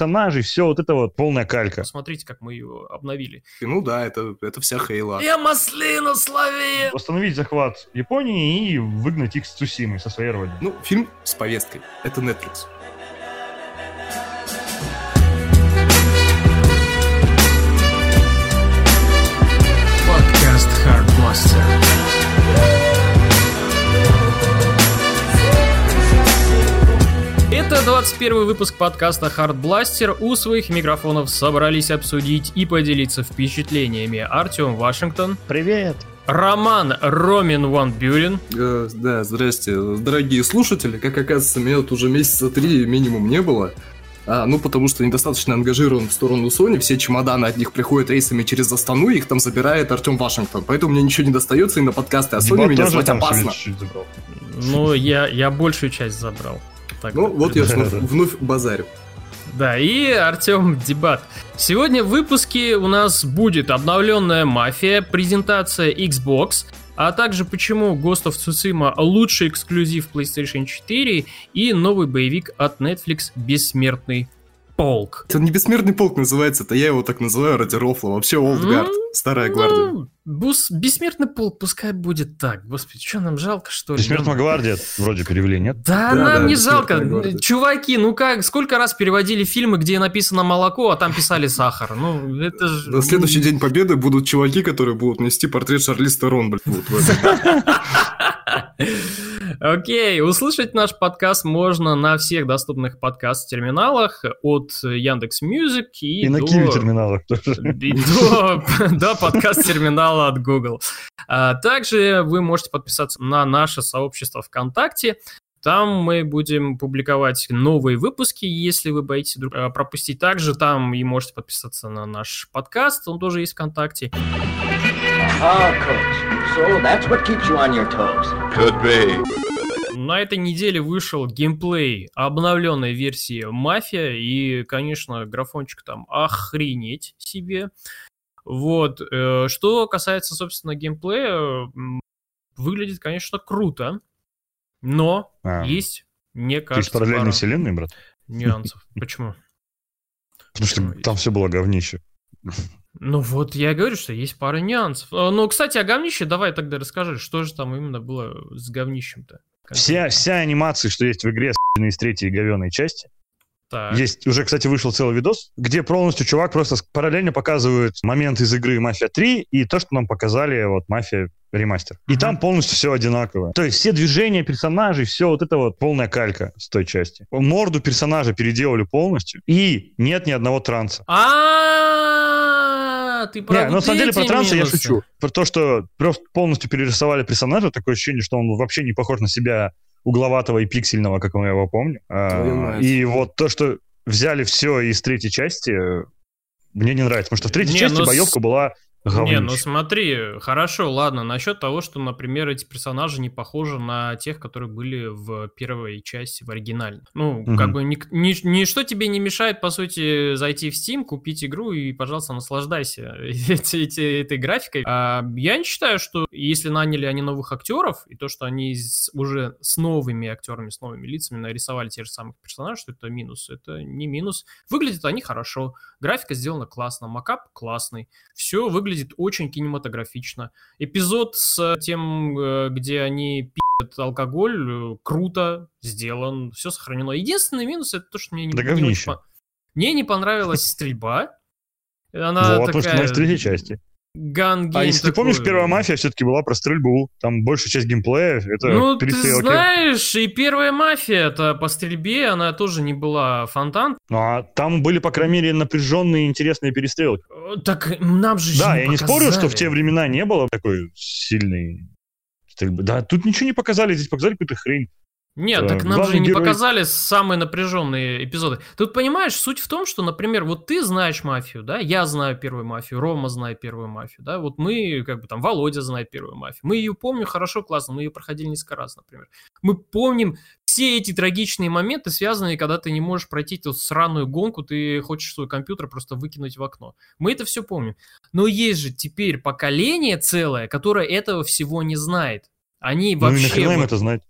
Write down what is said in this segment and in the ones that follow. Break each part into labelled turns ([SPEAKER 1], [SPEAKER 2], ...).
[SPEAKER 1] персонажей, все вот это вот полная калька.
[SPEAKER 2] Посмотрите, как мы ее обновили.
[SPEAKER 3] И, ну да, это, это вся Хейла.
[SPEAKER 2] Я маслину слови!
[SPEAKER 1] Восстановить захват Японии и выгнать их с Цусимы, со своей родины.
[SPEAKER 3] Ну, фильм с повесткой. Это Netflix.
[SPEAKER 2] Подкаст Hardbuster. Это 21 выпуск подкаста Hard Blaster. У своих микрофонов собрались обсудить и поделиться впечатлениями Артем Вашингтон,
[SPEAKER 1] Привет!
[SPEAKER 2] Роман Ромин Ван Бюрен,
[SPEAKER 3] Э, да, здрасте, дорогие слушатели. Как оказывается, меня тут уже месяца три минимум не было. А, ну, потому что недостаточно ангажирован в сторону Sony, все чемоданы от них приходят рейсами через Астану, их там забирает Артем Вашингтон. Поэтому мне ничего не достается, и на подкасты о Sony
[SPEAKER 1] Дебат
[SPEAKER 3] меня звать опасно.
[SPEAKER 2] ну, я, я большую часть забрал. Так
[SPEAKER 3] Ну, вот я вновь базарю.
[SPEAKER 2] Да, и Артем Дебат. Сегодня в выпуске у нас будет обновленная мафия, презентация Xbox, а также почему Ghost of Tsushima лучший эксклюзив PlayStation 4 и новый боевик от Netflix «Бессмертный полк».
[SPEAKER 3] Это не бессмертный полк называется, это я его так называю ради рофла. Вообще Олдгард,
[SPEAKER 2] Ну,
[SPEAKER 3] старая гвардия.
[SPEAKER 2] Ну, бус- бессмертный полк, пускай будет так. Господи, что нам жалко, что ли?
[SPEAKER 1] Бессмертная гвардия вроде перевели, нет?
[SPEAKER 2] Да,
[SPEAKER 3] Да,
[SPEAKER 2] нам
[SPEAKER 3] да,
[SPEAKER 2] не
[SPEAKER 3] «Бессмертная
[SPEAKER 2] жалко.
[SPEAKER 3] гвардия».
[SPEAKER 2] Чуваки, ну как, сколько раз переводили фильмы, где написано молоко, а там писали сахар? Ну, это же...
[SPEAKER 3] На следующий день победы будут чуваки, которые будут нести портрет Шарлиз Терон, блядь,
[SPEAKER 2] Окей, услышать наш подкаст можно на всех доступных подкаст-терминалах от Яндекс Music и,
[SPEAKER 1] И на
[SPEAKER 2] до...
[SPEAKER 1] QIWI-терминалах тоже.
[SPEAKER 2] и до, до подкаст-терминала от Google. А также вы можете подписаться на наше сообщество ВКонтакте. Там мы будем публиковать новые выпуски, если вы боитесь вдруг, э, пропустить. Также там и можете подписаться на наш подкаст, он тоже есть ВКонтакте.
[SPEAKER 4] Ah. So.
[SPEAKER 2] На этой неделе вышел геймплей обновленной версии Мафия, и, конечно, графончик там охренеть себе. Вот. э, Что касается, собственно, геймплея, выглядит, конечно, круто, но
[SPEAKER 1] А,
[SPEAKER 2] есть, мне кажется,
[SPEAKER 1] параллельные
[SPEAKER 2] пара
[SPEAKER 1] вселенные, брат?
[SPEAKER 2] нюансов. Почему?
[SPEAKER 1] Потому что там все было говнище.
[SPEAKER 2] Ну вот я говорю, что есть пара нюансов. Э, Ну, кстати, о говнище давай тогда расскажи, что же там именно было с говнищем-то?
[SPEAKER 1] Вся, вся анимация, что есть в игре, из третьей говеной части.
[SPEAKER 2] Так.
[SPEAKER 1] Есть, уже, кстати, вышел целый видос, где полностью чувак просто параллельно показывает момент из игры «Мафия 3» и то, что нам показали вот «Мафия ремастер». И там полностью все одинаково. То есть все движения персонажей, все вот это вот полная калька с той части. Морду персонажа переделали полностью, и нет ни одного транса.
[SPEAKER 2] А, ты про
[SPEAKER 1] Не, ну, на самом деле про транса я шучу. Про то, что просто полностью перерисовали персонажа, такое ощущение, что он вообще не похож на себя угловатого и пиксельного, как я его помню. А. И вот то, что взяли все из третьей части, э, мне не нравится. Потому что в третьей
[SPEAKER 2] Не,
[SPEAKER 1] части
[SPEAKER 2] ну с-
[SPEAKER 1] боевка была говнище.
[SPEAKER 2] Не, ну смотри, хорошо, ладно, насчет того, что, например, эти персонажи не похожи на тех, которые были в первой части, в оригинальной. Ну,
[SPEAKER 1] Мгм.
[SPEAKER 2] как бы ни- ни- ничто тебе не мешает, по сути, зайти в Steam, купить игру и, пожалуйста, наслаждайся эти- эти- этой графикой. А, я не считаю, что если наняли они новых актеров, и то, что они с- уже с новыми актерами, с новыми лицами нарисовали те же самых персонажей, что это минус. Это не минус. Выглядят они хорошо, графика сделана классно, макап классный, все выглядит очень кинематографично. Эпизод с тем, э, где они пи***ят алкоголь, э, круто сделан, все сохранено. Единственный минус это то, что мне не,
[SPEAKER 1] Да
[SPEAKER 2] не очень по- мне не понравилась стрельба. Она
[SPEAKER 1] что
[SPEAKER 2] такая...
[SPEAKER 1] она из третьей части.
[SPEAKER 2] Ган
[SPEAKER 1] А если ты помнишь, первая мафия все-таки была про стрельбу. Там большая часть геймплея это
[SPEAKER 2] Ну, ты
[SPEAKER 1] перестрелки.
[SPEAKER 2] знаешь, и первая мафия, это по стрельбе, она тоже не была фонтан.
[SPEAKER 1] Ну, а там были, по крайней мере, напряженные интересные перестрелки.
[SPEAKER 2] Э, Так нам же
[SPEAKER 1] Да,
[SPEAKER 2] не
[SPEAKER 1] я не спорю, что в
[SPEAKER 2] показали.
[SPEAKER 1] те времена не было такой сильной стрельбы. Да, тут ничего не показали, здесь показали какую-то хрень.
[SPEAKER 2] Нет, так нам же не
[SPEAKER 1] герой-
[SPEAKER 2] показали самые напряженные эпизоды. Тут понимаешь, суть в том, что, например, вот ты знаешь мафию, да, я знаю первую мафию, Рома знает первую мафию, да, вот мы, как бы там, Володя знает первую мафию. Мы ее помним хорошо, классно, мы ее проходили несколько раз, например. Мы помним все эти трагичные моменты, связанные, когда ты не можешь пройти эту сраную гонку, ты хочешь свой компьютер просто выкинуть в окно. Мы это все помним. Но есть же теперь поколение целое, которое этого всего не знает. Они
[SPEAKER 1] Ну и
[SPEAKER 2] вообще...
[SPEAKER 1] нахрена им это знать?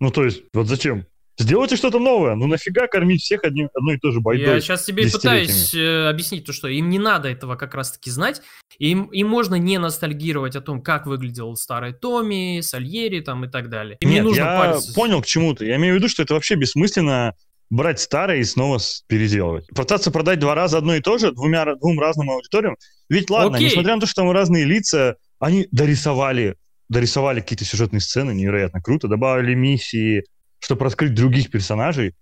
[SPEAKER 1] Ну, то есть, вот зачем? Сделайте что-то новое. Ну нафига кормить всех одним, одной и той же байдой?
[SPEAKER 2] Я сейчас тебе пытаюсь э, объяснить то, что им не надо этого как раз-таки знать. Им, им можно не ностальгировать о том, как выглядел старый Томми, Сальери там и так далее. Им
[SPEAKER 1] Нет,
[SPEAKER 2] не нужно
[SPEAKER 1] я
[SPEAKER 2] париться.
[SPEAKER 1] понял к чему-то. Я имею в виду, что это вообще бессмысленно брать старое и снова переделывать. Пытаться продать два раза одно и то же двумя, двум разным аудиториям. Ведь ладно,
[SPEAKER 2] Окей.
[SPEAKER 1] несмотря на то, что там разные лица, они дорисовали, дорисовали какие-то сюжетные сцены, невероятно круто, добавили миссии, чтобы раскрыть других персонажей.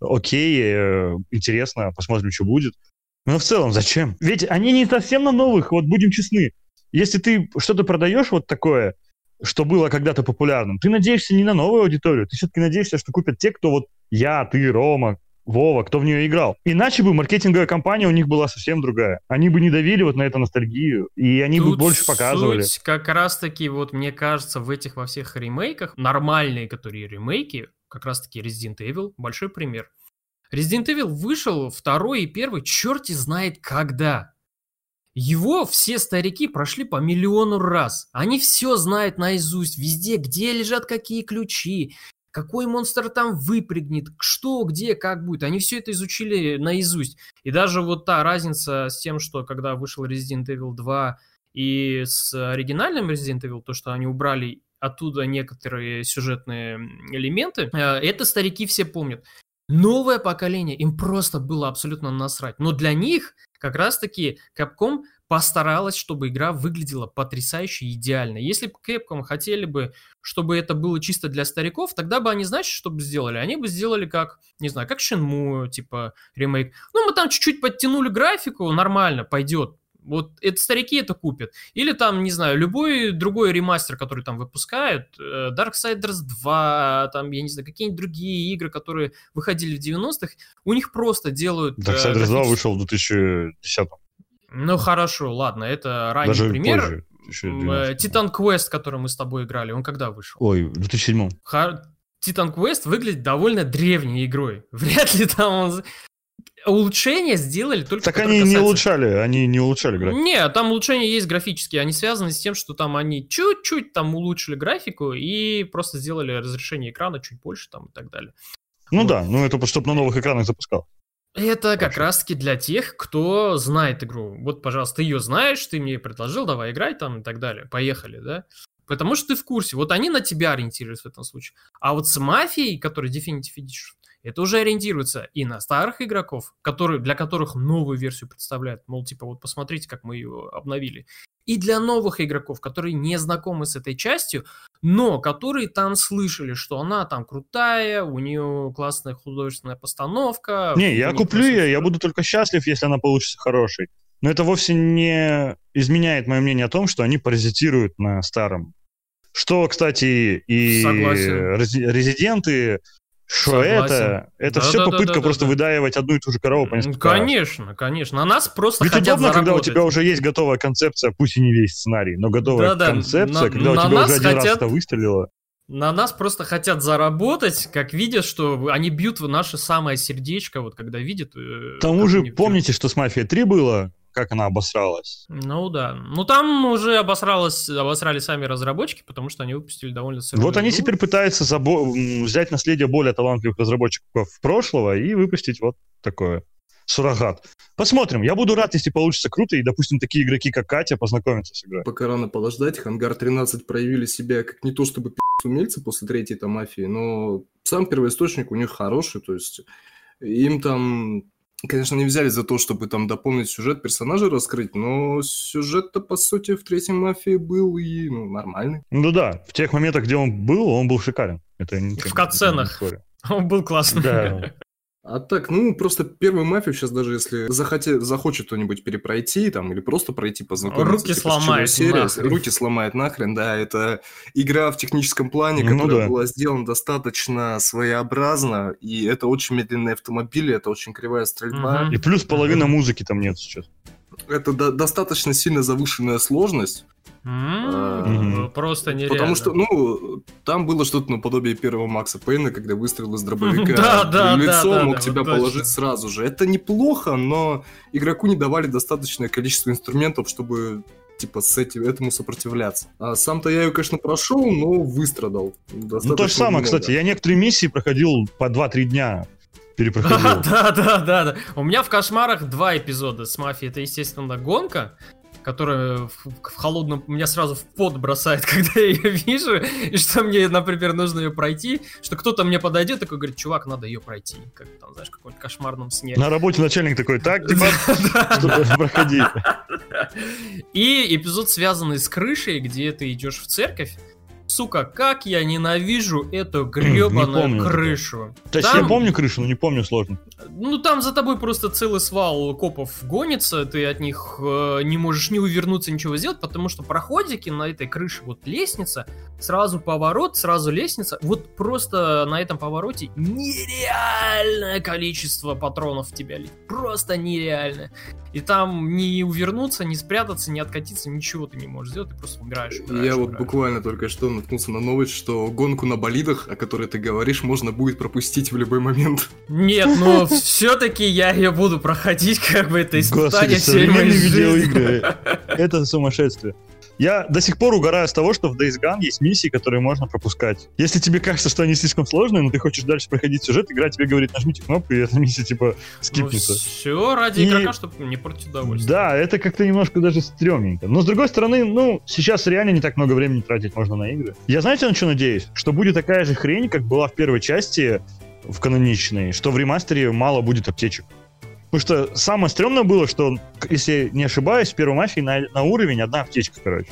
[SPEAKER 1] Окей, э, интересно, посмотрим, что будет. Но в целом, зачем? Ведь они не совсем на новых, вот будем честны. Если ты что-то продаешь вот такое, что было когда-то популярным, ты надеешься не на новую аудиторию, ты все-таки надеешься, что купят те, кто вот я, ты, Рома, Вова, кто в нее играл. Иначе бы маркетинговая кампания у них была совсем другая. Они бы не давили вот на эту ностальгию, и они бы
[SPEAKER 2] Тут
[SPEAKER 1] больше показывали.
[SPEAKER 2] суть как раз-таки, вот мне кажется, в этих во всех ремейках, нормальные, которые ремейки, как раз-таки Resident Evil, большой пример. Resident Evil вышел второй и первый, черти знает когда. Его все старики прошли по миллиону раз. Они все знают наизусть, везде, где лежат какие ключи, какой монстр там выпрыгнет, что, где, как будет. Они все это изучили наизусть. И даже вот та разница с тем, что когда вышел Resident Evil 2 и с оригинальным Resident Evil, то, что они убрали оттуда некоторые сюжетные элементы, э, это старики все помнят. Новое поколение, им просто было абсолютно насрать. Но для них как раз-таки Capcom постаралась, чтобы игра выглядела потрясающе идеально. Если бы Capcom хотели бы, чтобы это было чисто для стариков, тогда бы они, знаешь, что бы сделали? Они бы сделали как, не знаю, как Shenmue, типа ремейк. Ну, мы там чуть-чуть подтянули графику, нормально, пойдет. Вот это старики это купят. Или там, не знаю, любой другой ремастер, который там выпускают, э, Darksiders 2, там, я не знаю, какие-нибудь другие игры, которые выходили в 90-х, у них просто делают... э,
[SPEAKER 1] Darksiders 2
[SPEAKER 2] графические-
[SPEAKER 1] вышел в 2010
[SPEAKER 2] Ну, хорошо, ладно, это ранний
[SPEAKER 1] даже
[SPEAKER 2] пример.
[SPEAKER 1] позже.
[SPEAKER 2] Э,
[SPEAKER 1] 2012.
[SPEAKER 2] Titan Quest, который мы с тобой играли, он когда вышел?
[SPEAKER 1] Ой, в 2007
[SPEAKER 2] Ха- Titan Quest выглядит довольно древней игрой. Вряд ли там он... Улучшения сделали только...
[SPEAKER 1] Так они не
[SPEAKER 2] касаются-
[SPEAKER 1] улучшали, они не улучшали графику.
[SPEAKER 2] Не, там улучшения есть графические, они связаны с тем, что там они чуть-чуть там улучшили графику и просто сделали разрешение экрана чуть больше там и так далее.
[SPEAKER 1] Ну
[SPEAKER 2] Вот.
[SPEAKER 1] да, ну это чтобы на новых экранах запускал.
[SPEAKER 2] Это как раз-таки для тех, кто знает игру. Вот, пожалуйста, ты ее знаешь, ты мне предложил, давай играй там и так далее. Поехали, да? Потому что ты в курсе. Вот они на тебя ориентируются в этом случае. А вот с мафией, который Definitive Edition, это уже ориентируется и на старых игроков, которые, для которых новую версию представляют. Мол, типа, вот посмотрите, как мы ее обновили. И для новых игроков, которые не знакомы с этой частью, но которые там слышали, что она там крутая, у нее классная художественная постановка.
[SPEAKER 1] Не, я куплю ее, я буду только счастлив, если она получится хорошей. Но это вовсе не изменяет мое мнение о том, что они паразитируют на старом. Что, кстати, и
[SPEAKER 2] Согласен.
[SPEAKER 1] рези- резиденты, что это, это
[SPEAKER 2] Да,
[SPEAKER 1] все
[SPEAKER 2] да, да,
[SPEAKER 1] попытка
[SPEAKER 2] да,
[SPEAKER 1] просто
[SPEAKER 2] да.
[SPEAKER 1] выдаивать одну и ту же корову по несколько раз.
[SPEAKER 2] Конечно, конечно. На нас просто
[SPEAKER 1] Ведь
[SPEAKER 2] хотят
[SPEAKER 1] удобно, когда у
[SPEAKER 2] заработать.
[SPEAKER 1] тебя уже есть готовая концепция, пусть и не весь сценарий, но готовая
[SPEAKER 2] Да-да,
[SPEAKER 1] концепция,
[SPEAKER 2] на-
[SPEAKER 1] когда у
[SPEAKER 2] на
[SPEAKER 1] тебя
[SPEAKER 2] нас
[SPEAKER 1] уже один раз
[SPEAKER 2] хотят-
[SPEAKER 1] это выстрелило.
[SPEAKER 2] На нас просто хотят заработать, как видят, что они бьют в наше самое сердечко, вот когда видят... э,
[SPEAKER 1] К тому же, помните, что с «Мафией 3» было? Как она обосралась?
[SPEAKER 2] Ну да. Ну там уже обосралось, обосрали сами разработчики, потому что они выпустили довольно сырую
[SPEAKER 1] Вот они
[SPEAKER 2] игру.
[SPEAKER 1] теперь пытаются забо- взять наследие более талантливых разработчиков прошлого и выпустить вот такое. Суррогат. Посмотрим. Я буду рад, если получится круто, и, допустим, такие игроки, как Катя, познакомятся с игрой.
[SPEAKER 3] Пока рано подождать, Хангар 13 проявили себя как не то чтобы пи***ц умельцы после третьей там мафии, но сам первоисточник у них хороший, то есть им там, конечно, не взяли за то, чтобы там дополнить сюжет персонажа раскрыть, но сюжет-то, по сути, в третьей мафии был и ну, нормальный.
[SPEAKER 1] Ну да, в тех моментах, где он был, он был шикарен. Это не
[SPEAKER 2] В катсценах. Он был классный.
[SPEAKER 1] Да.
[SPEAKER 3] А так, ну, просто первую мафию сейчас даже если захоте, захочет кто-нибудь перепройти там или просто пройти познакомиться.
[SPEAKER 2] Руки
[SPEAKER 3] типа,
[SPEAKER 2] сломает нахрен.
[SPEAKER 3] Руки сломает нахрен, да. Это игра в техническом плане,
[SPEAKER 1] Ну
[SPEAKER 3] которая
[SPEAKER 1] да.
[SPEAKER 3] была сделана достаточно своеобразно, и это очень медленные автомобили, это очень кривая стрельба.
[SPEAKER 2] Мгм.
[SPEAKER 1] И плюс половина музыки там нет сейчас.
[SPEAKER 3] Это до- достаточно сильно завышенная сложность.
[SPEAKER 2] Просто нереально.
[SPEAKER 3] потому что, ну, там было что-то наподобие первого Макса Пейна, когда выстрел из дробовика
[SPEAKER 2] Да, да,
[SPEAKER 3] лицо
[SPEAKER 2] да,
[SPEAKER 3] мог
[SPEAKER 2] да,
[SPEAKER 3] тебя
[SPEAKER 2] вот точно.
[SPEAKER 3] положить сразу же. Это неплохо, но игроку не давали достаточное количество инструментов, чтобы типа, с этим, этому сопротивляться. А сам-то я ее, конечно, прошел, но выстрадал.
[SPEAKER 1] Ну, то же самое,
[SPEAKER 3] много.
[SPEAKER 1] кстати, я некоторые миссии проходил по 2-3 дня перепроходил.
[SPEAKER 2] Да, да, да, да. У меня в кошмарах два эпизода с мафией. Это, естественно, гонка, которая в, в холодном меня сразу в пот бросает, когда я ее вижу, и что мне, например, нужно ее пройти, что кто-то мне подойдет, такой говорит, чувак, надо ее пройти, как там, знаешь, в каком-то кошмарном сне.
[SPEAKER 1] На работе начальник такой, так, типа, проходи.
[SPEAKER 2] И эпизод, связанный с крышей, где ты идешь в церковь, Сука, как я ненавижу эту гребаную крышу.
[SPEAKER 1] То есть я помню крышу, но не помню сложно.
[SPEAKER 2] Ну там за тобой просто целый свал копов гонится, ты от них э, не можешь ни увернуться, ничего сделать, потому что проходики на этой крыше, вот лестница, сразу поворот, сразу лестница, вот просто на этом повороте нереальное количество патронов в тебя летит, просто нереальное. И там не увернуться, не спрятаться, не откатиться, ничего ты не можешь сделать, ты просто умираешь. умираешь
[SPEAKER 3] я
[SPEAKER 2] умираешь.
[SPEAKER 3] вот буквально только что наткнулся на новость, что гонку на болидах, о которой ты говоришь, можно будет пропустить в любой момент.
[SPEAKER 2] Нет, но все-таки я ее буду проходить, как бы это испытание всей моей жизни.
[SPEAKER 1] Это сумасшествие. Я до сих пор угораю с того, что в Days Gone есть миссии, которые можно пропускать. Если тебе кажется, что они слишком сложные, но ты хочешь дальше проходить сюжет, игра тебе говорит, нажмите кнопку, и эта миссия типа скипнется.
[SPEAKER 2] все ради
[SPEAKER 1] И-
[SPEAKER 2] игрока, чтобы не портить удовольствие.
[SPEAKER 1] Да, это как-то немножко даже стрёмненько. Но с другой стороны, ну, сейчас реально не так много времени тратить можно на игры. Я знаете, на что надеюсь? Что будет такая же хрень, как была в первой части, в каноничной, что в ремастере мало будет аптечек. Потому что самое стрёмное было, что, если не ошибаюсь, в первой мафии на, на уровень одна аптечка, короче.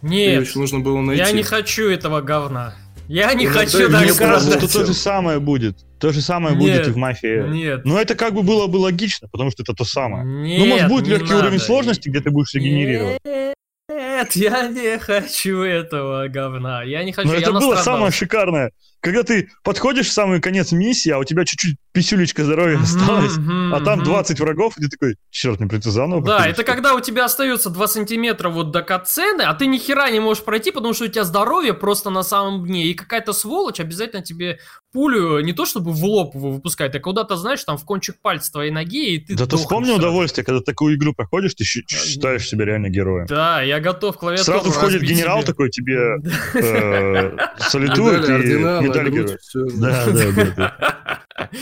[SPEAKER 2] Нет,
[SPEAKER 3] еще нужно было найти.
[SPEAKER 2] я не хочу этого говна. Я не
[SPEAKER 3] Ну,
[SPEAKER 2] хочу так
[SPEAKER 3] мне
[SPEAKER 1] кажется, что то же самое будет. То же самое
[SPEAKER 2] Нет,
[SPEAKER 1] будет и в мафии.
[SPEAKER 2] Нет.
[SPEAKER 1] Но это как бы было бы логично, потому что это то самое.
[SPEAKER 2] Нет,
[SPEAKER 1] ну, может, будет легкий
[SPEAKER 2] надо.
[SPEAKER 1] уровень сложности, где ты будешь все генерировать.
[SPEAKER 2] Нет, я не хочу этого говна. Я не хочу,
[SPEAKER 1] Но
[SPEAKER 2] я
[SPEAKER 1] это было
[SPEAKER 2] настрадался.
[SPEAKER 1] самое шикарное. Когда ты подходишь в самый конец миссии, а у тебя чуть-чуть писюлечка здоровья
[SPEAKER 2] мгм,
[SPEAKER 1] а там
[SPEAKER 2] мгм.
[SPEAKER 1] 20 врагов, и ты такой, черт, мне придется заново
[SPEAKER 2] Да, это
[SPEAKER 1] что ли?»
[SPEAKER 2] когда у тебя остается 2 сантиметра вот до катсцены, а ты ни хера не можешь пройти, потому что у тебя здоровье просто на самом дне, и какая-то сволочь обязательно тебе пулю не то чтобы в лоб выпускает, а куда-то, знаешь, там в кончик пальца твоей ноги, и ты
[SPEAKER 1] Да ты вспомни
[SPEAKER 2] сразу.
[SPEAKER 1] удовольствие, когда такую игру проходишь, ты щи- считаешь себя реально героем.
[SPEAKER 2] Да, я готов клавиатуру
[SPEAKER 1] Сразу входит генерал такой, тебе э, салютует и медаль героя. Да, да, да,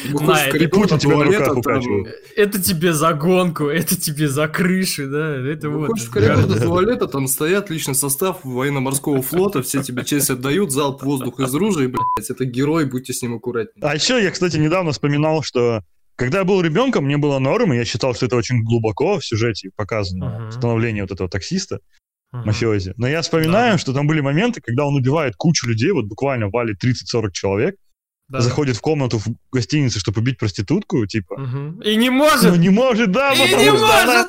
[SPEAKER 2] На, и
[SPEAKER 3] коридор,
[SPEAKER 1] путь у
[SPEAKER 3] до
[SPEAKER 1] тебя на
[SPEAKER 3] туалета,
[SPEAKER 1] руках укачивает.
[SPEAKER 2] Это тебе за гонку, это тебе за крыши, да, это вот.
[SPEAKER 3] Выходишь в коридор до туалета, там стоят личный состав военно-морского флота, все тебе честь отдают, залп воздуха из ружей, блядь, это герой, будьте с ним аккуратнее.
[SPEAKER 1] А еще я, кстати, недавно вспоминал, что когда я был ребенком, мне было норм, и я считал, что это очень глубоко в сюжете показано,
[SPEAKER 2] Мгм.
[SPEAKER 1] становление вот этого таксиста,
[SPEAKER 2] Мгм.
[SPEAKER 1] мафиози. Но я вспоминаю,
[SPEAKER 2] Да.
[SPEAKER 1] что там были моменты, когда он убивает кучу людей, вот буквально валит 30-40 человек,
[SPEAKER 2] Да.
[SPEAKER 1] заходит в комнату в гостинице, чтобы убить проститутку, типа,
[SPEAKER 2] Мгм. И не
[SPEAKER 1] ну
[SPEAKER 2] может!
[SPEAKER 1] не может, да,
[SPEAKER 2] И
[SPEAKER 1] потому
[SPEAKER 2] не
[SPEAKER 1] что
[SPEAKER 2] может!
[SPEAKER 1] она-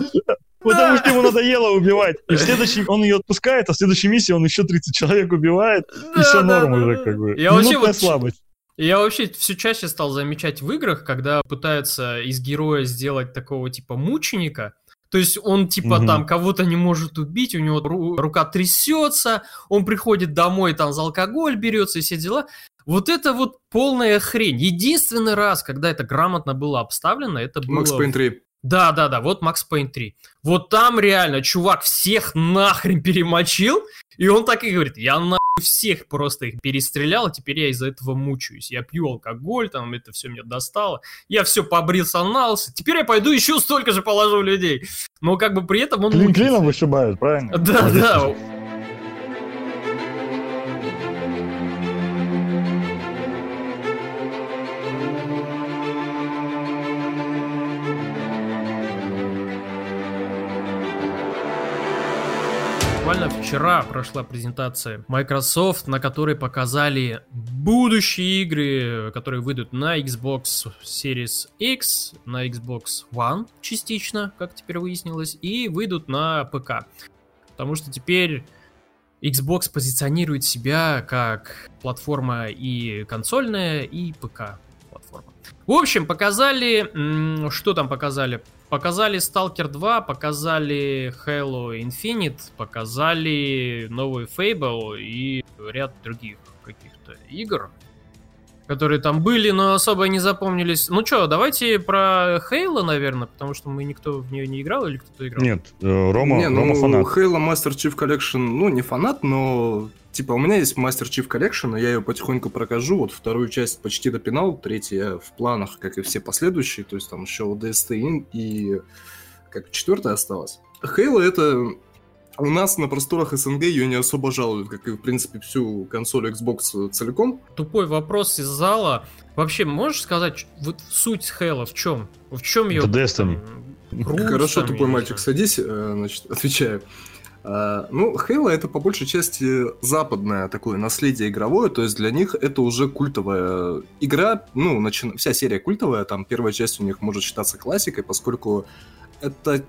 [SPEAKER 1] Потому что ему надоело убивать. И в следующий он ее отпускает, а в следующей миссии он еще 30 человек убивает, и
[SPEAKER 2] Да,
[SPEAKER 1] все
[SPEAKER 2] да,
[SPEAKER 1] норм
[SPEAKER 2] да,
[SPEAKER 1] уже, как бы.
[SPEAKER 2] Я вообще вот
[SPEAKER 1] слабость.
[SPEAKER 2] Я вообще все чаще стал замечать в играх, когда пытаются из героя сделать такого типа мученика. То есть он типа
[SPEAKER 1] Мгм.
[SPEAKER 2] там кого-то не может убить, у него ру- рука трясется, он приходит домой, там за алкоголь берется и все дела. Вот это вот полная хрень. Единственный раз, когда это грамотно было обставлено, это было...
[SPEAKER 3] Макс Пейн 3.
[SPEAKER 2] Да, да, да, вот Макс Пейн 3. Вот там реально чувак всех нахрен перемочил, и он так и говорит, я нахуй всех просто их перестрелял, а теперь я из-за этого мучаюсь. Я пью алкоголь, там это все меня достало, я все побрился на лысо, теперь я пойду еще столько же положу людей. Но как бы при этом он
[SPEAKER 1] Клин клином вышибают, правильно?
[SPEAKER 2] Да,
[SPEAKER 1] Молодец,
[SPEAKER 2] да. Вчера прошла презентация Microsoft, на которой показали будущие игры, которые выйдут на Xbox Series X, на Xbox One частично, как теперь выяснилось, и выйдут на ПК. Потому что теперь Xbox позиционирует себя как платформа и консольная, и ПК платформа. В общем, показали... Что там показали? Показали Stalker 2, показали Halo Infinite, показали новый Fable и ряд других каких-то игр. которые там были, но особо не запомнились. Ну что, давайте про Хейла, наверное, потому что мы никто в нее не играл или кто-то играл?
[SPEAKER 1] Нет, э, Рома,
[SPEAKER 3] не,
[SPEAKER 1] Рома
[SPEAKER 3] ну,
[SPEAKER 1] фанат.
[SPEAKER 3] Halo Master Chief Collection, ну, не фанат, но... Типа, у меня есть Master Chief Collection, и я ее потихоньку прокажу. Вот вторую часть почти допинал, третья в планах, как и все последующие. То есть там еще DST и как четвертая осталась. Halo это у нас на просторах СНГ ее не особо жалуют, как и, в принципе, всю консоль Xbox целиком.
[SPEAKER 2] Тупой вопрос из зала. Вообще, можешь сказать, вот суть Halo в чем? В чем ее...
[SPEAKER 1] Destiny.
[SPEAKER 3] Хорошо, тупой мальчик, садись, э, значит, отвечаю. Uh, ну, Halo это по большей части западное такое наследие игровое, то есть для них это уже культовая игра, ну, начи... вся серия культовая, там первая часть у них может считаться классикой, поскольку это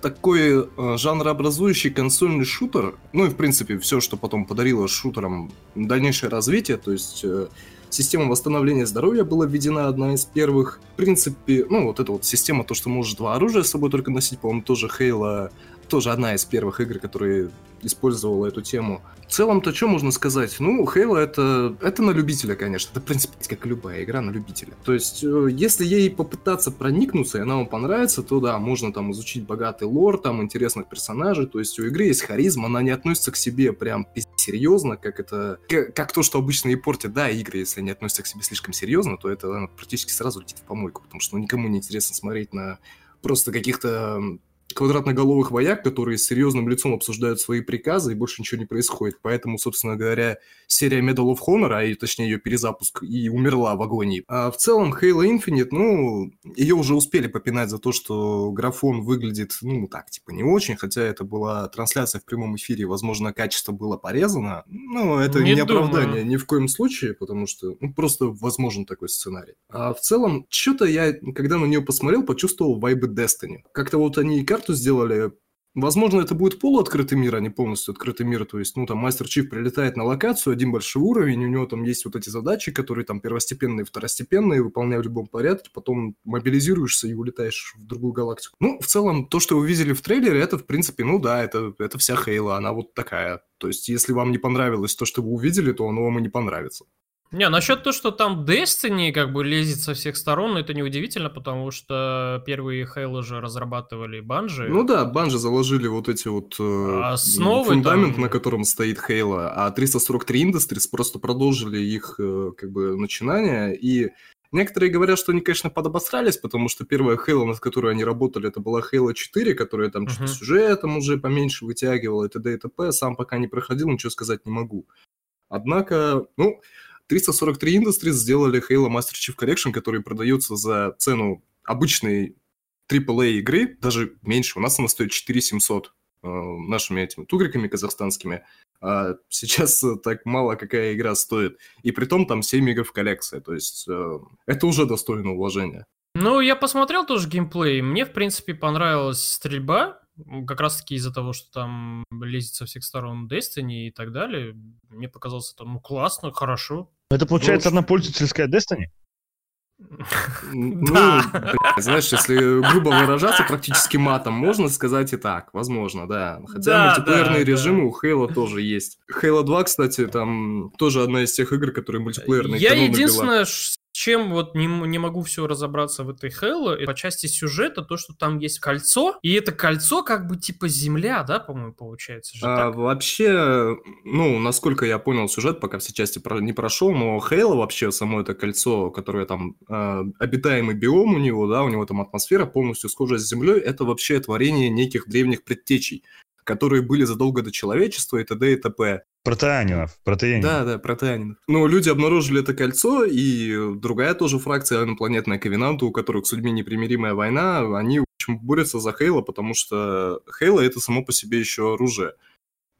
[SPEAKER 3] такой э, жанрообразующий консольный шутер, ну и в принципе все, что потом подарило шутерам дальнейшее развитие, то есть э, система восстановления здоровья была введена одна из первых. В принципе, ну вот эта вот система, то, что может два оружия с собой только носить, по-моему, тоже Halo тоже одна из первых игр, которые использовала эту тему. В целом-то что можно сказать? Ну, Halo это, это на любителя, конечно. Это, в принципе, как любая игра на любителя. То есть, э, если ей попытаться проникнуться, и она вам понравится, то да, можно там изучить богатый лор, там интересных персонажей. То есть, у игры есть харизма, она не относится к себе прям серьезно, как это... Как то, что обычно и портит, да, игры, если не относятся к себе слишком серьезно, то это она практически сразу летит в помойку, потому что ну, никому не интересно смотреть на просто каких-то квадратноголовых вояк, которые с серьезным лицом обсуждают свои приказы, и больше ничего не происходит. Поэтому, собственно говоря, серия Medal of Honor, а точнее ее перезапуск, и умерла в агонии. А в целом Halo Infinite, ну, ее уже успели попинать за то, что графон выглядит, ну, так, типа, не очень, хотя это была трансляция в прямом эфире, возможно, качество было порезано. Но это не, не оправдание ни в коем случае, потому что, ну, просто возможен такой сценарий. А в целом, что-то я, когда на нее посмотрел, почувствовал вайбы Destiny. Как-то вот они и карту сделали Возможно, это будет полуоткрытый мир, а не полностью открытый мир. То есть, ну, там, Мастер Чиф прилетает на локацию, один большой уровень, у него там есть вот эти задачи, которые там первостепенные, второстепенные, выполняя в любом порядке, потом мобилизируешься и улетаешь в другую галактику. Ну, в целом, то, что вы видели в трейлере, это, в принципе, ну да, это, это вся Хейла, она вот такая. То есть, если вам не понравилось то, что вы увидели, то оно вам и не понравится.
[SPEAKER 2] Не, насчет того, что там Destiny как бы лезет со всех сторон, это неудивительно, потому что первые Halo же разрабатывали Банжи.
[SPEAKER 3] Ну да, Банжи заложили вот эти вот э, Основы фундамент, там... на котором стоит Halo, а 343 Industries просто продолжили их э, как бы начинания, и Некоторые говорят, что они, конечно, подобосрались, потому что первая Halo, над которой они работали, это была Halo 4, которая там uh-huh. что-то сюжетом уже поменьше вытягивала, и т.д. и т.п. Сам пока не проходил, ничего сказать не могу. Однако, ну, 343 Industries сделали Halo Master Chief Collection, который продается за цену обычной AAA игры, даже меньше. У нас она стоит 4700 э, нашими этими тугриками казахстанскими. А сейчас так мало какая игра стоит. И при том там 7 игр в коллекции. То есть э, это уже достойно уважения.
[SPEAKER 2] Ну, я посмотрел тоже геймплей. Мне, в принципе, понравилась стрельба как раз-таки из-за того, что там лезет со всех сторон Destiny и так далее, мне показалось это, ну, классно, хорошо.
[SPEAKER 1] Это, получается, ну, однопользовательская Destiny?
[SPEAKER 3] Ну, знаешь, если грубо выражаться практически матом, можно сказать и так, возможно, да. Хотя мультиплеерные режимы у Halo тоже есть. Halo 2, кстати, там тоже одна из тех игр, которые мультиплеерные.
[SPEAKER 2] Я единственное, чем вот не, не могу все разобраться в этой это по части сюжета, то, что там есть кольцо, и это кольцо как бы типа земля, да, по-моему, получается же
[SPEAKER 3] а, Вообще, ну, насколько я понял сюжет, пока все части про, не прошел, но Halo вообще, само это кольцо, которое там э, обитаемый биом у него, да, у него там атмосфера полностью схожа с землей, это вообще творение неких древних предтечей которые были задолго до человечества и т.д. и т.п.
[SPEAKER 1] Протеанинов, протеанинов.
[SPEAKER 3] Да, да, протеанинов. Но люди обнаружили это кольцо, и другая тоже фракция инопланетная Ковенанта, у которых с людьми непримиримая война, они, в общем, борются за Хейла, потому что Хейла — это само по себе еще оружие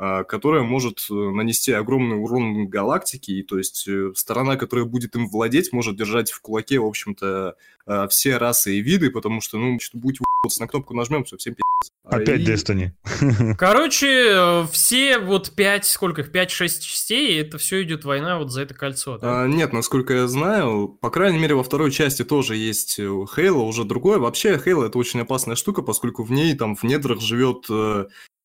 [SPEAKER 3] а, которое может э, нанести огромный урон галактике, и то есть э, сторона, которая будет им владеть, может держать в кулаке, в общем-то, а, все расы и виды, потому что, ну, что будет на кнопку нажмем, все, всем пи***ц.
[SPEAKER 1] Опять и... Destiny.
[SPEAKER 2] Короче, э, все вот 5, сколько их, 5-6 частей, это все идет война вот за это кольцо,
[SPEAKER 3] да? А, нет, насколько я знаю, по крайней мере, во второй части тоже есть Хейла, уже другое. Вообще, Хейла это очень опасная штука, поскольку в ней там в недрах живет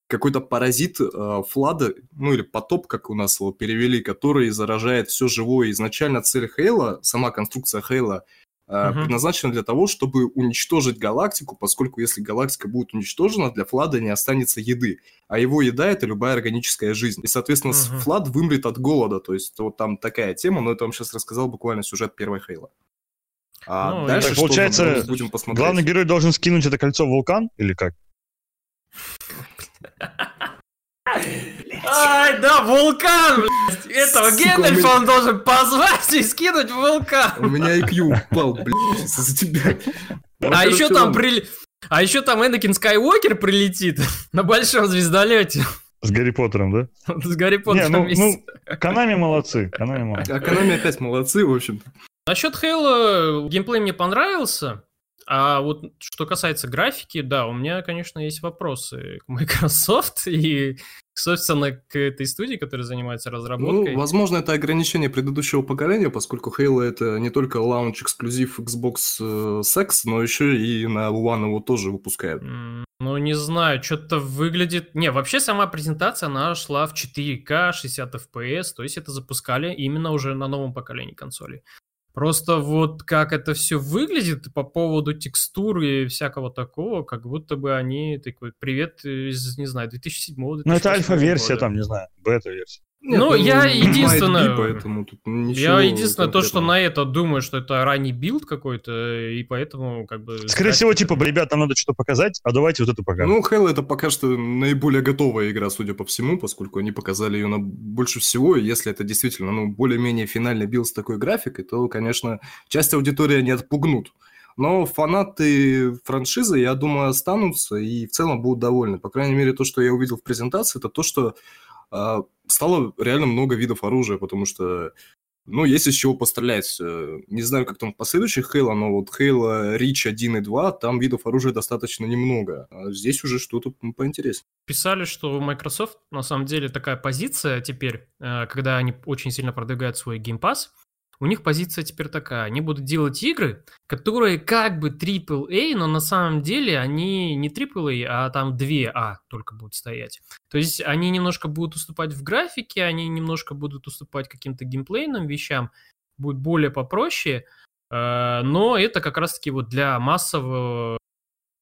[SPEAKER 3] какой-то паразит э, флада, ну или потоп, как у нас его перевели, который заражает все живое. Изначально цель Хейла, сама конструкция Хейла, э,
[SPEAKER 2] Мгм.
[SPEAKER 3] предназначена для того, чтобы уничтожить галактику, поскольку если галактика будет уничтожена, для Флада не останется еды. А его еда — это любая органическая жизнь. И, соответственно,
[SPEAKER 2] Мгм.
[SPEAKER 3] Флад вымрет от голода. То есть вот там такая тема, но это вам сейчас рассказал буквально сюжет первой Хейла. А
[SPEAKER 2] Ну,
[SPEAKER 3] дальше
[SPEAKER 1] так получается,
[SPEAKER 3] будем посмотреть.
[SPEAKER 1] Главный герой должен скинуть это кольцо в вулкан или как?
[SPEAKER 2] Ай, да, вулкан, блядь. Этого
[SPEAKER 3] мы-
[SPEAKER 2] он должен позвать и скинуть в
[SPEAKER 3] У
[SPEAKER 2] вулкан.
[SPEAKER 3] меня IQ упал, блядь, из-за тебя. Ну,
[SPEAKER 2] А еще там прили... А еще там Энакин Скайуокер прилетит на большом звездолете
[SPEAKER 1] С Гарри Поттером, да?
[SPEAKER 2] с Гарри Поттером
[SPEAKER 1] ну,
[SPEAKER 2] вместе.
[SPEAKER 1] Канами молодцы, Канами молодцы.
[SPEAKER 3] А Konami опять молодцы, в общем-то.
[SPEAKER 2] Насчет Хейла геймплей мне понравился. А вот что касается графики, да, у меня, конечно, есть вопросы к Microsoft и, собственно, к этой студии, которая занимается разработкой.
[SPEAKER 3] Ну, возможно, это ограничение предыдущего поколения, поскольку Halo это не только лаунч-эксклюзив Xbox э, Sex, но еще и на One его тоже выпускают.
[SPEAKER 2] Ну, не знаю, что-то выглядит... Не, вообще сама презентация, она шла в 4К, 60 FPS, то есть это запускали именно уже на новом поколении консолей. Просто вот как это все выглядит по поводу текстуры и всякого такого, как будто бы они такой, привет из, не знаю, 2007
[SPEAKER 1] Ну, это альфа-версия там, не знаю, бета-версия.
[SPEAKER 2] Ну, я единственное-
[SPEAKER 3] поэтому тут ничего
[SPEAKER 2] Я единственное то, что на это думаю, что это ранний build какой-то, и поэтому как бы...
[SPEAKER 1] Скорее всего, типа, ребят, нам надо что-то показать, а давайте вот это покажем.
[SPEAKER 3] Ну, Halo это пока что наиболее готовая игра, судя по всему, поскольку они показали ее на больше всего, и если это действительно, ну, более-менее финальный build с такой графикой, то, конечно, часть аудитории не отпугнут. Но фанаты франшизы, я думаю, останутся и в целом будут довольны. По крайней мере, то, что я увидел в презентации, это то, что а, стало реально много видов оружия, потому что ну, есть из чего пострелять. Э, Не знаю, как там в последующих Halo, но вот Halo Reach 1 и 2, там видов оружия достаточно немного. А здесь уже что-то поинтереснее.
[SPEAKER 2] Писали, что у Microsoft на самом деле такая позиция теперь, э, когда они очень сильно продвигают свой Game Pass, у них позиция теперь такая, они будут делать игры, которые как бы AAA, но на самом деле они не AAA, а там 2А только будут стоять. То есть они немножко будут уступать в графике, они немножко будут уступать каким-то геймплейным вещам, будет более попроще, э, но это как раз-таки вот для массового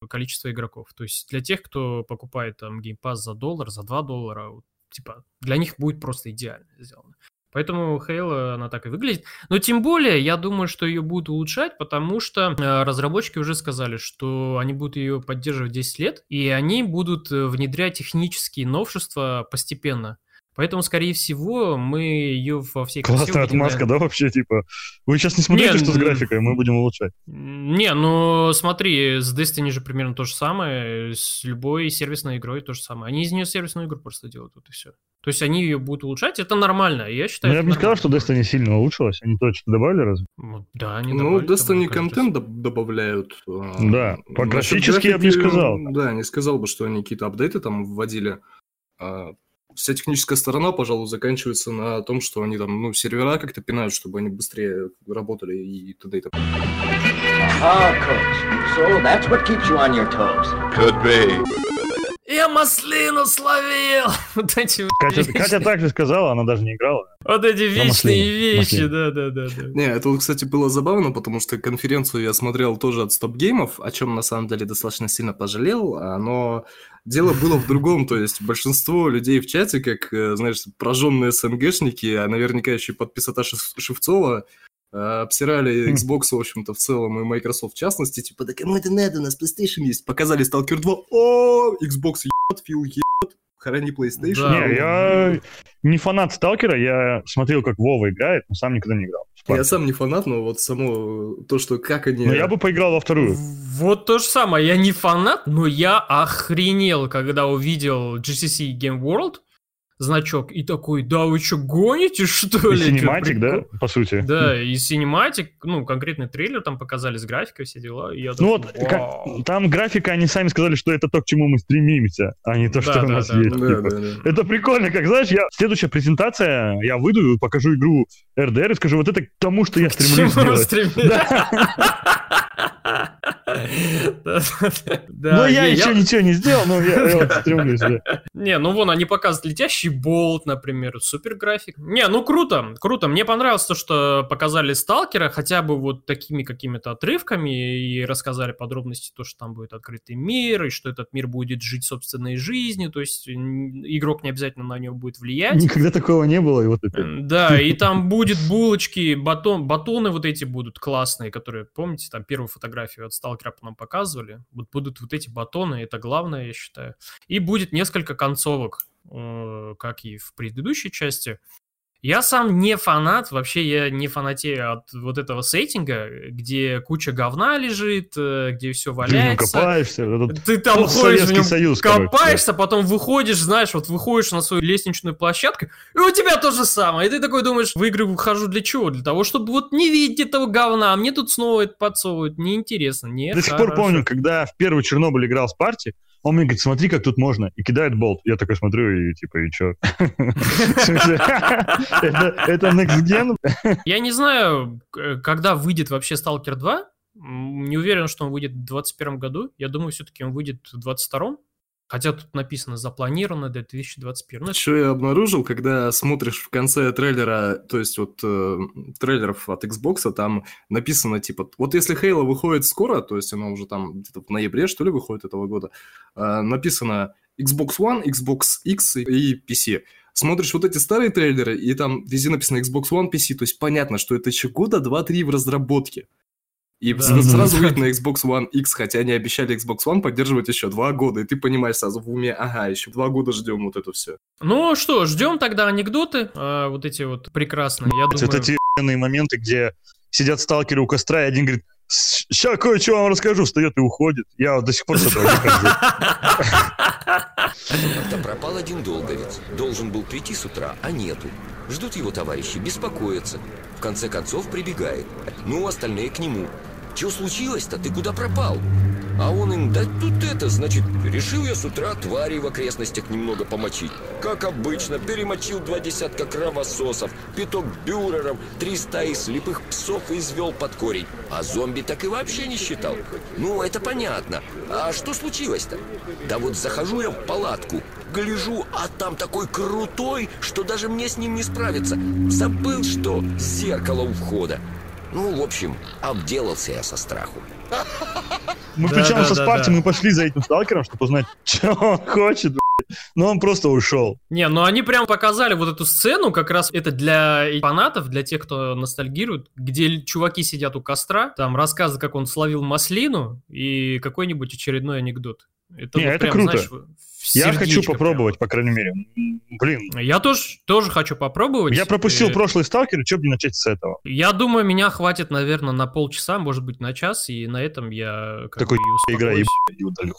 [SPEAKER 2] количества игроков. То есть для тех, кто покупает там Game Pass за доллар, за 2 доллара, типа, для них будет просто идеально сделано. Поэтому Halo, она так и выглядит. Но тем более, я думаю, что ее будут улучшать, потому что э, разработчики уже сказали, что они будут ее поддерживать 10 лет, и они будут э, внедрять технические новшества постепенно. Поэтому, скорее всего, мы ее во всей красе
[SPEAKER 1] Классная
[SPEAKER 2] увидим,
[SPEAKER 1] отмазка, да, вообще, типа? Вы сейчас не смотрите,
[SPEAKER 2] Не,
[SPEAKER 1] что с графикой, мы будем улучшать.
[SPEAKER 2] Не, ну смотри, с Destiny же примерно то же самое, с любой сервисной игрой то же самое. Они из нее сервисную игру просто делают, вот и все. То есть они ее будут улучшать, это нормально, я считаю.
[SPEAKER 1] Но Ну, я бы не сказал, что Destiny сильно улучшилось. Они то что добавили разве?
[SPEAKER 2] Ну, Да, они
[SPEAKER 3] Ну,
[SPEAKER 2] добавили там
[SPEAKER 3] Destiny
[SPEAKER 2] каждый
[SPEAKER 3] контент доб- добавляют. а,
[SPEAKER 1] Да, по графически я бы не сказал.
[SPEAKER 3] Да, не сказал бы, что они какие-то апдейты там вводили. А, Вся техническая сторона, пожалуй, заканчивается на том, что они там, ну, сервера как-то пинают, чтобы они быстрее работали и т.д. и т.п.
[SPEAKER 4] Ah, coach. So that's what keeps you on your toes.
[SPEAKER 5] Could be.
[SPEAKER 2] Я маслину словил! Вот эти вот
[SPEAKER 1] Катя,
[SPEAKER 2] вечные-
[SPEAKER 1] Катя также сказала, она даже не играла.
[SPEAKER 2] Вот эти вечные вещи,
[SPEAKER 1] маслине.
[SPEAKER 2] да, да, да, да.
[SPEAKER 3] Не, это, вот, кстати, было забавно, потому что конференцию я смотрел тоже от Стоп Геймов, о чем на самом деле достаточно сильно пожалел, а, но дело было в другом, то есть большинство людей в чате, как, э, знаешь, прожженные СНГшники, а наверняка еще и подписота Шев- Шевцова, обсирали
[SPEAKER 1] Хм.
[SPEAKER 3] Xbox, в общем-то, в целом, и Microsoft в частности, типа, да кому это надо, у нас PlayStation есть. Показали Stalker 2, о, Xbox ебет, Фил ебет, храни PlayStation.
[SPEAKER 2] Да.
[SPEAKER 1] Не, я не фанат Сталкера, я смотрел, как Вова играет, но сам никогда не играл.
[SPEAKER 3] Я сам не фанат, но вот само то, что как они...
[SPEAKER 1] Но я бы поиграл во вторую.
[SPEAKER 2] Вот то же самое. Я не фанат, но я охренел, когда увидел GSC Game World значок и такой, да вы что, гоните, что
[SPEAKER 1] И
[SPEAKER 2] ли? Чё,
[SPEAKER 1] cinematic, да,
[SPEAKER 2] прикол?»
[SPEAKER 1] по сути.
[SPEAKER 2] Да, и cinematic, ну, конкретный трейлер там показали с графикой, все дела. И я
[SPEAKER 1] Ну
[SPEAKER 2] такой,
[SPEAKER 1] вот, как, там графика, они сами сказали, что это то, к чему мы стремимся, а не то,
[SPEAKER 2] Да,
[SPEAKER 1] что у
[SPEAKER 2] да,
[SPEAKER 1] нас
[SPEAKER 2] да,
[SPEAKER 1] есть.
[SPEAKER 3] Да,
[SPEAKER 1] типа.
[SPEAKER 3] да, да.
[SPEAKER 1] Это прикольно, как знаешь, я следующая презентация, я выйду покажу игру RDR и скажу, вот это к тому, что я
[SPEAKER 2] К
[SPEAKER 1] стремлюсь
[SPEAKER 2] чему
[SPEAKER 1] сделать. Ну, я еще ничего не сделал, но я стремлюсь,
[SPEAKER 2] Не, ну вон, они показывают летящий болт, например, супер график. Не, ну круто, круто. Мне понравилось то, что показали Сталкера хотя бы вот такими какими-то отрывками и рассказали подробности, то, что там будет открытый мир, и что этот мир будет жить собственной жизнью, то есть игрок не обязательно на него будет влиять.
[SPEAKER 1] Никогда такого не было, и вот
[SPEAKER 2] это. Да, и там будет булочки, батон, батоны вот эти будут классные, которые, помните, там первую фотографию от Сталкера нам показывали. Вот будут вот эти батоны, это главное, я считаю. И будет несколько концовок, э, как и в предыдущей части. Я сам не фанат, вообще я не фанатею от вот этого сеттинга, где куча говна лежит, э, где все валяется.
[SPEAKER 1] Ты копаешься.
[SPEAKER 2] Ты там ходишь в нем, Союз, копаешься, короче. потом выходишь, знаешь, вот выходишь на свою лестничную площадку, и у тебя то же самое. И ты такой думаешь, в игры выхожу для чего? Для того, чтобы вот не видеть этого говна, а мне тут снова это подсовывают. Неинтересно, не
[SPEAKER 1] До сих пор помню, когда в первый Чернобыль играл с партией, он мне говорит, смотри, как тут можно. И кидает болт. Я такой смотрю и типа, и чё? Это next gen?
[SPEAKER 2] Я не знаю, когда выйдет вообще Stalker 2. Не уверен, что он выйдет в 2021 году. Я думаю, все-таки он выйдет в 2022. Хотя тут написано запланировано до 2021. Ну,
[SPEAKER 3] Что я обнаружил, когда смотришь в конце трейлера, то есть вот э, трейлеров от Xbox, там написано типа, вот если Halo выходит скоро, то есть оно уже там где-то в ноябре, что ли, выходит этого года, э, написано Xbox One, Xbox X и PC. Смотришь вот эти старые трейлеры, и там везде написано Xbox One, PC, то есть понятно, что это еще года 2-3 в разработке. И да, сразу выйдет на Xbox One X, хотя они обещали Xbox One поддерживать еще два года, и ты понимаешь сразу в уме, ага, еще два года ждем вот это все.
[SPEAKER 2] Ну что, ждем тогда анекдоты, а, вот эти вот прекрасные, я думаю.
[SPEAKER 1] Это те моменты, где сидят сталкеры у костра, и один говорит, сейчас кое-что вам расскажу, встает и уходит. Я до сих пор с этого не хожу.
[SPEAKER 5] Пропал один долговец. Должен был прийти с утра, а нету. Ждут его товарищи, беспокоятся. В конце концов прибегает. Ну, остальные к нему. Что случилось-то? Ты куда пропал? А он им, да тут это, значит, решил я с утра твари в окрестностях немного помочить. Как обычно, перемочил два десятка кровососов, пяток бюреров, три стаи слепых псов извел под корень. А зомби так и вообще не считал. Ну, это понятно. А что случилось-то? Да вот захожу я в палатку, гляжу, а там такой крутой, что даже мне с ним не справиться. Забыл, что зеркало у входа. Ну, в общем, обделался я со страху.
[SPEAKER 1] Мы да, причем да, со да, Спарти, да. мы пошли за этим сталкером, чтобы узнать, что он хочет, но он просто ушел.
[SPEAKER 2] Не, ну они прям показали вот эту сцену, как раз это для фанатов, для тех, кто ностальгирует, где чуваки сидят у костра, там рассказывают, как он словил маслину и какой-нибудь очередной анекдот.
[SPEAKER 1] Это, Не, вот это прям, круто. Знаешь, я хочу попробовать, по крайней мере. Блин.
[SPEAKER 2] Я тоже, тоже хочу попробовать.
[SPEAKER 1] Я пропустил и... Э, прошлый сталкер, что бы начать с этого?
[SPEAKER 2] Я думаю, меня хватит, наверное, на полчаса, может быть, на час, и на этом я
[SPEAKER 1] как Такой бы игра и, и удалю.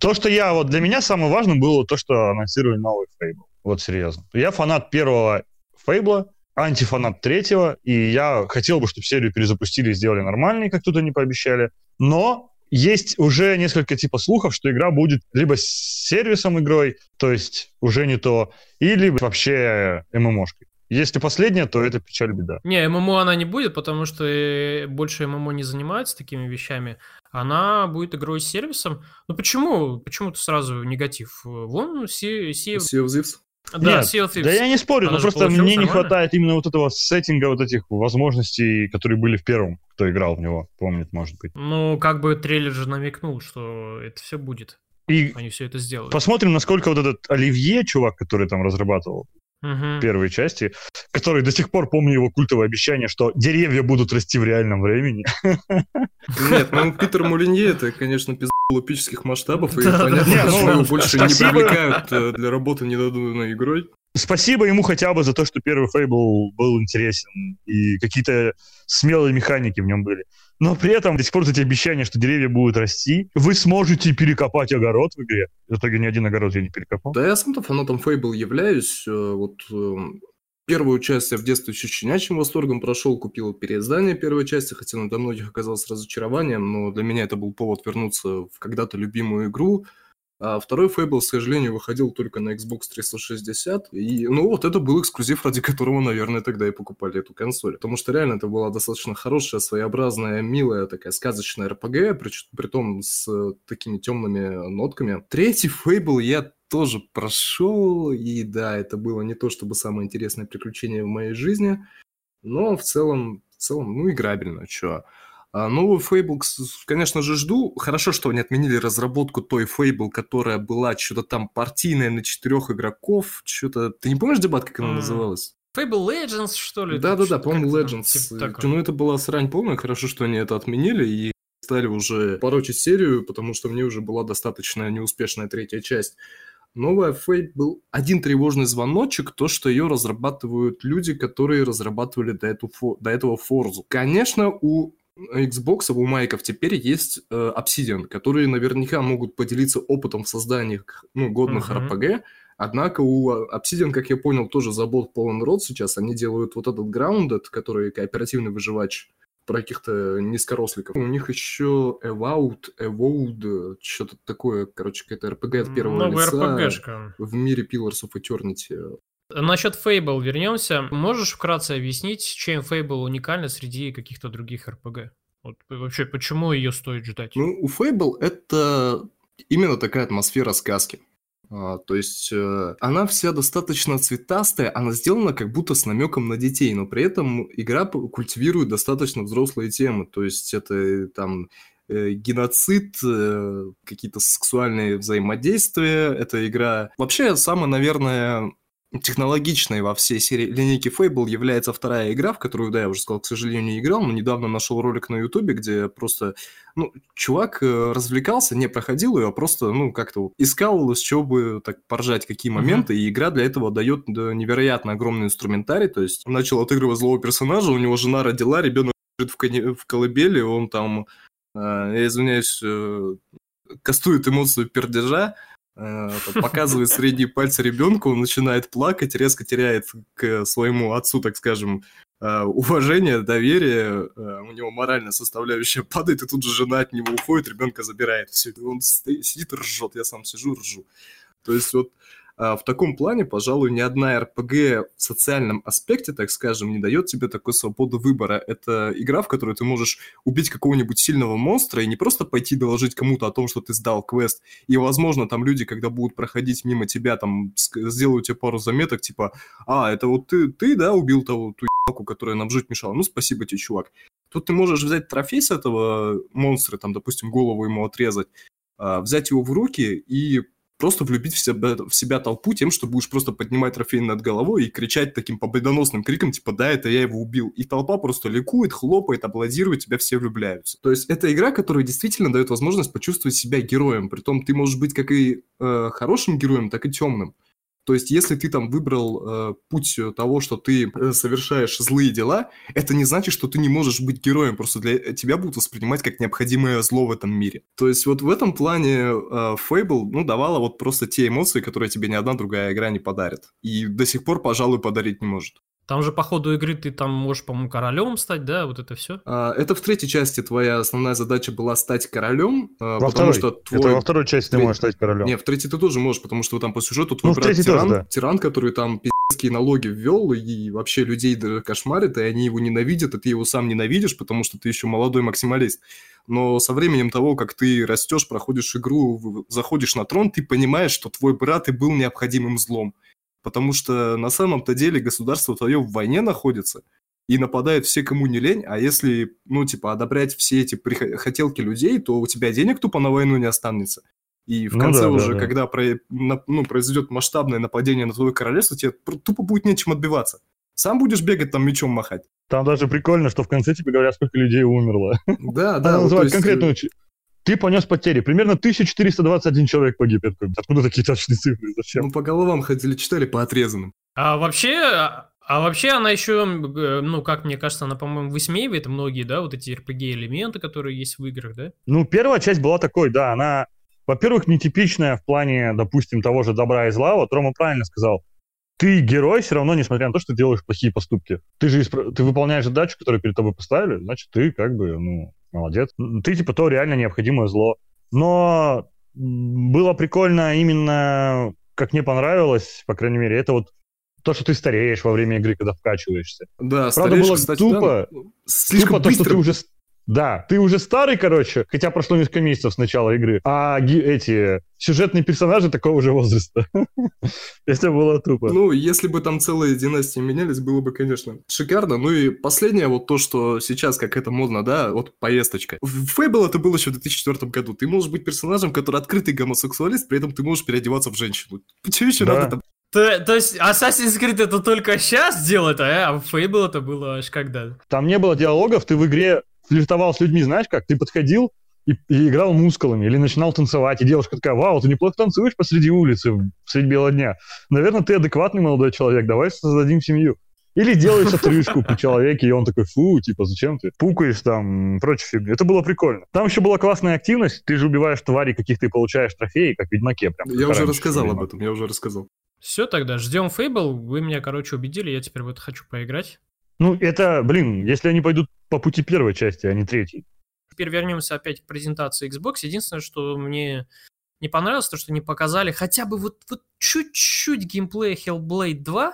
[SPEAKER 1] То, что я, вот для меня самое важное было то, что анонсировали новый Фейбл. Вот серьезно. Я фанат первого Фейбла, антифанат третьего, и я хотел бы, чтобы серию перезапустили и сделали нормальной, как тут они пообещали. Но есть уже несколько типа слухов, что игра будет либо с сервисом игрой, то есть уже не то, или вообще ММОшкой. Если последнее, то это печаль беда.
[SPEAKER 2] Не, ММО она не будет, потому что э, больше ММО не занимается такими вещами. Она будет игрой с сервисом. Ну почему? Почему ты сразу негатив? Вон Sea, sea...
[SPEAKER 3] sea of Thieves.
[SPEAKER 1] Да, Нет, Sea of Thieves. Да я не спорю, Она но просто мне нормально. не хватает именно вот этого сеттинга, вот этих возможностей, которые были в первом, кто играл в него, помнит, может быть.
[SPEAKER 2] Ну, как бы трейлер же намекнул, что это все будет. И Они все это сделают.
[SPEAKER 1] Посмотрим, насколько вот этот Оливье, чувак, который там разрабатывал, угу. первой части, который до сих пор помню его культовое обещание, что деревья будут расти в реальном времени.
[SPEAKER 3] Нет, ну Питер Мулинье это, конечно, пизда эпических масштабов, и понятно, что его больше не привлекают э, для работы недодуманной игрой.
[SPEAKER 1] Спасибо ему хотя бы за то, что первый Фейбл был интересен, и какие-то смелые механики в нем были но при этом до сих пор эти обещания, что деревья будут расти, вы сможете перекопать огород в игре. В итоге ни один огород я не перекопал.
[SPEAKER 3] Да, я сам-то фанатом Fable являюсь. Э, вот эм, первую часть я в детстве еще щенячьим восторгом прошел, купил переиздание первой части, хотя она для многих оказалось разочарованием, но для меня это был повод вернуться в когда-то любимую игру. А второй Fable, к сожалению, выходил только на Xbox 360. И, ну, вот это был эксклюзив, ради которого, наверное, тогда и покупали эту консоль. Потому что реально это была достаточно хорошая, своеобразная, милая, такая сказочная RPG, при, при том с такими темными нотками. Третий Fable я тоже прошел, и да, это было не то чтобы самое интересное приключение в моей жизни, но в целом, в целом, ну, играбельно, чё. А новый Fable, конечно же, жду. Хорошо, что они отменили разработку той Fable, которая была что-то там партийная на четырех игроков. Что-то... Ты не помнишь дебат, как она mm. называлась?
[SPEAKER 2] Fable Legends, что ли?
[SPEAKER 3] Да-да-да, по-моему, Legends. Типа ну, это была срань полная. Хорошо, что они это отменили и стали уже порочить серию, потому что мне уже была достаточно неуспешная третья часть. Новая Fate был один тревожный звоночек, то, что ее разрабатывают люди, которые разрабатывали до, эту, до этого Forza. Конечно, у Xbox, у Майков теперь есть э, Obsidian, которые наверняка могут поделиться опытом в создании ну, годных uh-huh. RPG, Однако у Obsidian, как я понял, тоже забот полон рот сейчас. Они делают вот этот Grounded, который кооперативный выживач про каких-то низкоросликов. У них еще Evout, Evoud, что-то такое, короче, какая-то RPG от первого Новая лица RPG-шка. в мире Pillars of Eternity.
[SPEAKER 2] Насчет Fable вернемся. Можешь вкратце объяснить, чем Fable уникальна среди каких-то других RPG? Вот вообще, почему ее стоит ждать?
[SPEAKER 3] Ну, у Fable это именно такая атмосфера сказки. А, то есть э, она вся достаточно цветастая, она сделана как будто с намеком на детей, но при этом игра культивирует достаточно взрослые темы. То есть это э, там э, геноцид, какие-то сексуальные взаимодействия. Эта игра вообще самая, наверное, технологичной во всей серии. Линейки Fable является вторая игра, в которую, да, я уже сказал, к сожалению, не играл, но недавно нашел ролик на Ютубе, где просто, ну, чувак э, развлекался, не проходил ее, а просто, ну, как-то искал, с чего бы так поржать, какие моменты, mm-hmm. и игра для этого дает невероятно огромный инструментарий, то есть начал отыгрывать злого персонажа, у него жена родила, ребенок лежит в, коне- в колыбели, он там, э, я извиняюсь, э, кастует эмоцию пердежа, показывает средние пальцы ребенку, он начинает плакать, резко теряет к своему отцу, так скажем, э, уважение, доверие, э, у него моральная составляющая падает, и тут же жена от него уходит, ребенка забирает. Все, он сидит и ржет, я сам сижу, ржу. То есть вот в таком плане, пожалуй, ни одна РПГ в социальном аспекте, так скажем, не дает тебе такой свободы выбора. Это игра, в которой ты можешь убить какого-нибудь сильного монстра и не просто пойти доложить кому-то о том, что ты сдал квест. И, возможно, там люди, когда будут проходить мимо тебя, там сделают тебе пару заметок, типа, а, это вот ты, ты да, убил того, ту ебаку, которая нам жить мешала. Ну, спасибо тебе, чувак. Тут ты можешь взять трофей с этого монстра, там, допустим, голову ему отрезать, а, взять его в руки и просто влюбить в себя, в себя толпу тем, что будешь просто поднимать трофей над головой и кричать таким победоносным криком, типа, да, это я его убил. И толпа просто ликует, хлопает, аплодирует, тебя все влюбляются. То есть это игра, которая действительно дает возможность почувствовать себя героем. Притом ты можешь быть как и э, хорошим героем, так и темным. То есть, если ты там выбрал э, путь того, что ты э, совершаешь злые дела, это не значит, что ты не можешь быть героем, просто для тебя будут воспринимать как необходимое зло в этом мире. То есть, вот в этом плане э, Fable, ну, давала вот просто те эмоции, которые тебе ни одна другая игра не подарит. И до сих пор, пожалуй, подарить не может.
[SPEAKER 2] Там же по ходу игры ты там можешь, по-моему, королем стать, да, вот это все?
[SPEAKER 3] А, это в третьей части твоя основная задача была стать королем,
[SPEAKER 1] а, во потому второй. что твой... Это во второй части Треть... ты можешь стать королем.
[SPEAKER 3] Не, в третьей ты тоже можешь, потому что там по сюжету твой ну, брат тиран, тоже, да. тиран, который там пи***ские налоги ввел и вообще людей кошмарит, и они его ненавидят, и ты его сам ненавидишь, потому что ты еще молодой максималист. Но со временем того, как ты растешь, проходишь игру, заходишь на трон, ты понимаешь, что твой брат и был необходимым злом. Потому что на самом-то деле государство твое в войне находится и нападают все, кому не лень, а если, ну, типа, одобрять все эти хотелки людей, то у тебя денег тупо на войну не останется. И в ну, конце да, уже, да, да. когда про, ну, произойдет масштабное нападение на твое королевство, тебе тупо будет нечем отбиваться. Сам будешь бегать там мечом махать.
[SPEAKER 1] Там даже прикольно, что в конце тебе говорят, сколько людей умерло.
[SPEAKER 3] Да, да.
[SPEAKER 1] Она называет конкретную ты понес потери. Примерно 1421 человек погиб. Откуда такие точные цифры? Зачем?
[SPEAKER 3] Ну, по головам ходили, читали по отрезанным.
[SPEAKER 2] А вообще, а вообще она еще, ну, как мне кажется, она, по-моему, высмеивает многие, да, вот эти RPG-элементы, которые есть в играх, да?
[SPEAKER 1] Ну, первая часть была такой, да, она, во-первых, нетипичная в плане, допустим, того же добра и зла. Вот Рома правильно сказал. Ты герой все равно, несмотря на то, что ты делаешь плохие поступки. Ты же исп... ты выполняешь задачу, которую перед тобой поставили, значит, ты как бы, ну, молодец. Ты типа то реально необходимое зло. Но было прикольно именно, как мне понравилось, по крайней мере, это вот то, что ты стареешь во время игры, когда вкачиваешься.
[SPEAKER 3] Да,
[SPEAKER 1] Правда,
[SPEAKER 3] стареешь,
[SPEAKER 1] было
[SPEAKER 3] кстати,
[SPEAKER 1] тупо.
[SPEAKER 3] да, слишком
[SPEAKER 1] Тупо то, что
[SPEAKER 3] быстро.
[SPEAKER 1] ты уже... Да, ты уже старый, короче, хотя прошло несколько месяцев с начала игры, а ги- эти сюжетные персонажи такого же возраста. Это было тупо.
[SPEAKER 3] Ну, если бы там целые династии менялись, было бы, конечно, шикарно. Ну и последнее, вот то, что сейчас, как это модно, да, вот поездочка. В Fable это было еще в 2004 году. Ты можешь быть персонажем, который открытый гомосексуалист, при этом ты можешь переодеваться в женщину. Почему еще
[SPEAKER 1] Да.
[SPEAKER 3] надо там?
[SPEAKER 2] То, то есть Assassin's Creed это только сейчас делает, а а в Fable это было аж когда?
[SPEAKER 1] Там не было диалогов, ты в игре флиртовал с людьми, знаешь как? Ты подходил и, и играл мускулами, или начинал танцевать, и девушка такая, вау, ты неплохо танцуешь посреди улицы, в- средь бела дня. Наверное, ты адекватный молодой человек, давай создадим семью. Или делаешь отрыжку при человеке, и он такой, фу, типа, зачем ты? Пукаешь там, прочее фигню. Это было прикольно. Там еще была классная активность, ты же убиваешь тварей, каких ты получаешь трофеи, как в Ведьмаке. Прям,
[SPEAKER 3] Я уже рассказал
[SPEAKER 1] Ведьмак.
[SPEAKER 3] об этом, я уже рассказал.
[SPEAKER 2] Все тогда, ждем Fable. Вы меня, короче, убедили, я теперь в это хочу поиграть.
[SPEAKER 1] Ну, это, блин, если они пойдут по пути первой части, а не третьей.
[SPEAKER 2] Теперь вернемся опять к презентации Xbox. Единственное, что мне не понравилось, то, что не показали хотя бы вот, вот чуть-чуть геймплея Hellblade 2.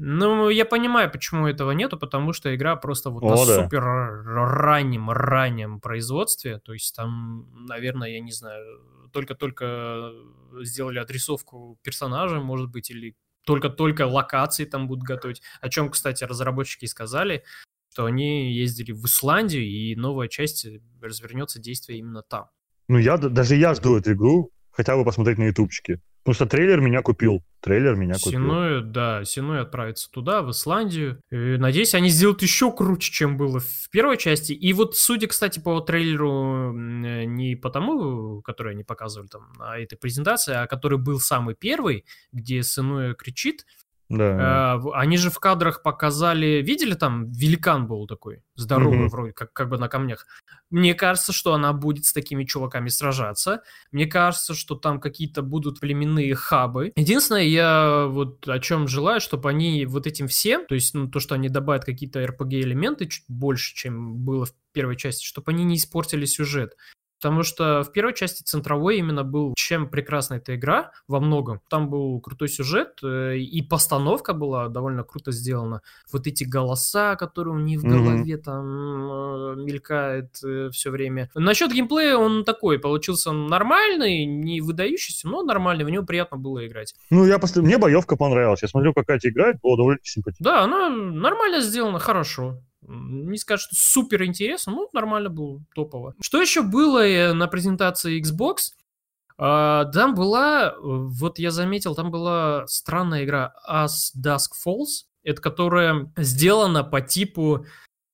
[SPEAKER 2] Ну, я понимаю, почему этого нету, потому что игра просто вот
[SPEAKER 1] О,
[SPEAKER 2] на
[SPEAKER 1] да.
[SPEAKER 2] супер раннем, раннем производстве. То есть там, наверное, я не знаю, только-только сделали отрисовку персонажа, может быть, или только-только локации там будут готовить. О чем, кстати, разработчики сказали, что они ездили в Исландию, и новая часть развернется действие именно там.
[SPEAKER 1] Ну, я, даже я жду эту игру, хотя бы посмотреть на ютубчике. Потому что трейлер меня купил. Трейлер меня купил.
[SPEAKER 2] Синой, да, Синой отправится туда, в Исландию. И, надеюсь, они сделают еще круче, чем было в первой части. И вот, судя, кстати, по трейлеру, э, не по тому, который они показывали там на этой презентации, а который был самый первый, где Синой кричит,
[SPEAKER 1] Да.
[SPEAKER 2] В- Они же в кадрах показали, видели там великан был такой, здоровый
[SPEAKER 1] Мгм.
[SPEAKER 2] вроде, как, как бы на камнях. Мне кажется, что она будет с такими чуваками сражаться. Мне кажется, что там какие-то будут племенные хабы. Единственное, я вот о чем желаю, чтобы они вот этим всем, то есть ну, то, что они добавят какие-то RPG-элементы чуть больше, чем было в первой части, чтобы они не испортили сюжет. Потому что в первой части центровой именно был, чем прекрасна эта игра во многом. Там был крутой сюжет, э, и постановка была довольно круто сделана. Вот эти голоса, которые у них в голове там э, мелькает все время. Насчет геймплея он такой, получился нормальный, не выдающийся, но нормальный, в него приятно было играть.
[SPEAKER 1] Ну, я после... мне боевка понравилась. Я смотрю, как Катя играет, было довольно симпатично.
[SPEAKER 2] Да, она нормально сделана, хорошо. Не скажу, что супер интересно, ну, нормально было, топово. Что еще было э, на презентации Xbox? А, Там была, вот я заметил, там была странная игра As Dusk Falls, это которая сделана по типу,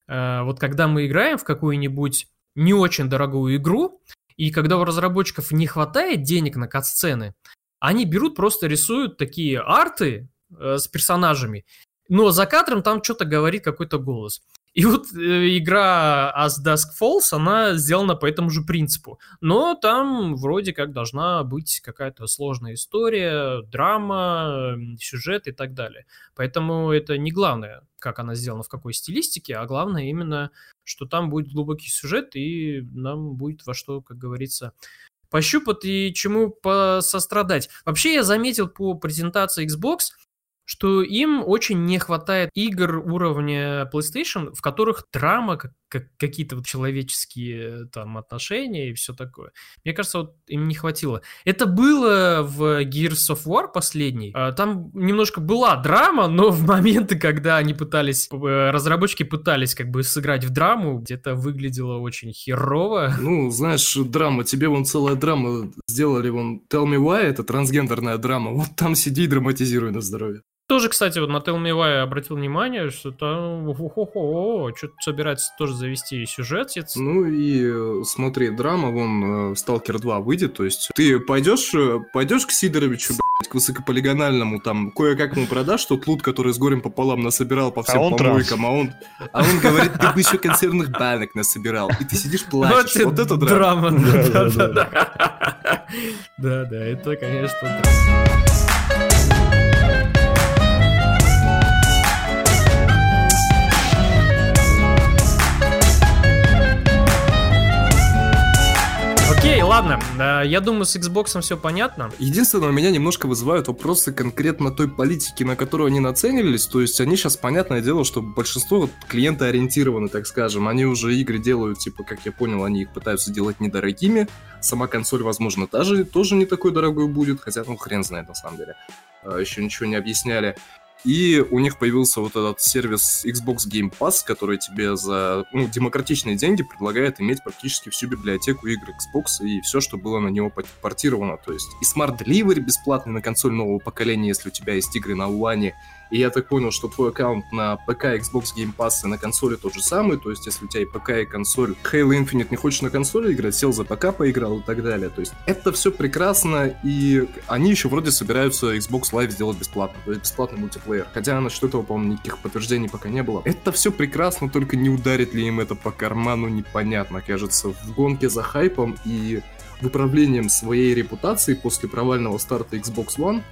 [SPEAKER 2] э, вот когда мы играем в какую-нибудь не очень дорогую игру, и когда у разработчиков не хватает денег на кат-сцены, они берут, просто рисуют такие арты э, с персонажами, но за кадром там что-то говорит какой-то голос. И вот э, игра As Dusk Falls, она сделана по этому же принципу. Но там вроде как должна быть какая-то сложная история, драма, сюжет и так далее. Поэтому это не главное, как она сделана, в какой стилистике, а главное именно, что там будет глубокий сюжет и нам будет во что, как говорится, пощупать и чему посострадать. Вообще я заметил по презентации Xbox, что им очень не хватает игр уровня PlayStation, в которых драма, как, как какие-то вот человеческие там отношения и все такое. Мне кажется, вот им не хватило. Это было в Gears of War последний. А, Там немножко была драма, но в моменты, когда они пытались, э, разработчики пытались как бы сыграть в драму, где-то выглядело очень херово.
[SPEAKER 3] Ну, знаешь, драма, тебе вон целая драма сделали, вон Tell Me Why, это трансгендерная драма, вот там сиди и драматизируй на здоровье.
[SPEAKER 2] Тоже, кстати, вот на Tell Me Why обратил внимание, что там что-то собирается тоже завести сюжет.
[SPEAKER 3] Ну и э, смотри, драма, вон, Сталкер 2 выйдет, то есть ты пойдешь, э, пойдешь к Сидоровичу, блядь, к высокополигональному, там, кое-как ему продашь тот лут, который с горем пополам насобирал по всем
[SPEAKER 1] он
[SPEAKER 3] помойкам, а он, а он говорит, ты бы еще консервных банок насобирал, и ты сидишь плачешь. Вот это драма.
[SPEAKER 2] Да-да-да. Да-да, это, конечно, драма. Окей, ладно. Э, Я думаю, с Xbox все понятно.
[SPEAKER 3] Единственное, меня немножко вызывают вопросы конкретно той политики, на которую они нацелились. То есть они сейчас, понятное дело, что большинство клиенты ориентированы, так скажем. Они уже игры делают, типа, как я понял, они их пытаются делать недорогими. Сама консоль, возможно, даже, тоже не такой дорогой будет, хотя, ну, хрен знает, на самом деле. А, Еще ничего не объясняли. И у них появился вот этот сервис Xbox Game Pass, который тебе за ну, демократичные деньги предлагает иметь практически всю библиотеку игр Xbox и все, что было на него портировано. То есть и Smart Delivery бесплатный на консоль нового поколения, если у тебя есть игры на One. И я так понял, что твой аккаунт на ПК Xbox Game Pass и на консоли тот же самый. То есть если у тебя и ПК, и консоль Halo Infinite не хочешь на консоли играть, сел за ПК, поиграл и так далее. То есть это все прекрасно, и они еще вроде собираются Xbox Live сделать бесплатно, то есть бесплатный мультиплеер. Хотя насчет этого, по-моему, никаких подтверждений пока не было. Это все прекрасно, только не ударит ли им это по карману, непонятно. Кажется, в гонке за хайпом и выправлением своей репутации после провального старта Xbox One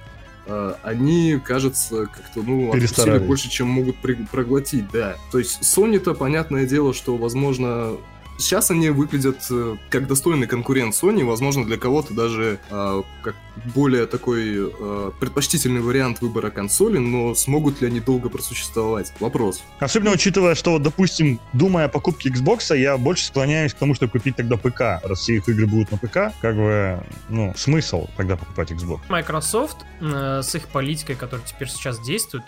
[SPEAKER 3] они, кажется, как-то, ну, откусили больше, чем могут проглотить, да. То есть Sony-то, понятное дело, что, возможно, сейчас они выглядят э, как достойный конкурент Sony, возможно, для кого-то даже э, как более такой э, предпочтительный вариант выбора консоли, но смогут ли они долго просуществовать? Вопрос.
[SPEAKER 1] Особенно учитывая, что, вот, допустим, думая о покупке Xbox, я больше склоняюсь к тому, чтобы купить тогда ПК. Раз все их игры будут на ПК, как бы, ну, смысл тогда покупать Xbox.
[SPEAKER 2] Microsoft э, с их политикой, которая теперь сейчас действует,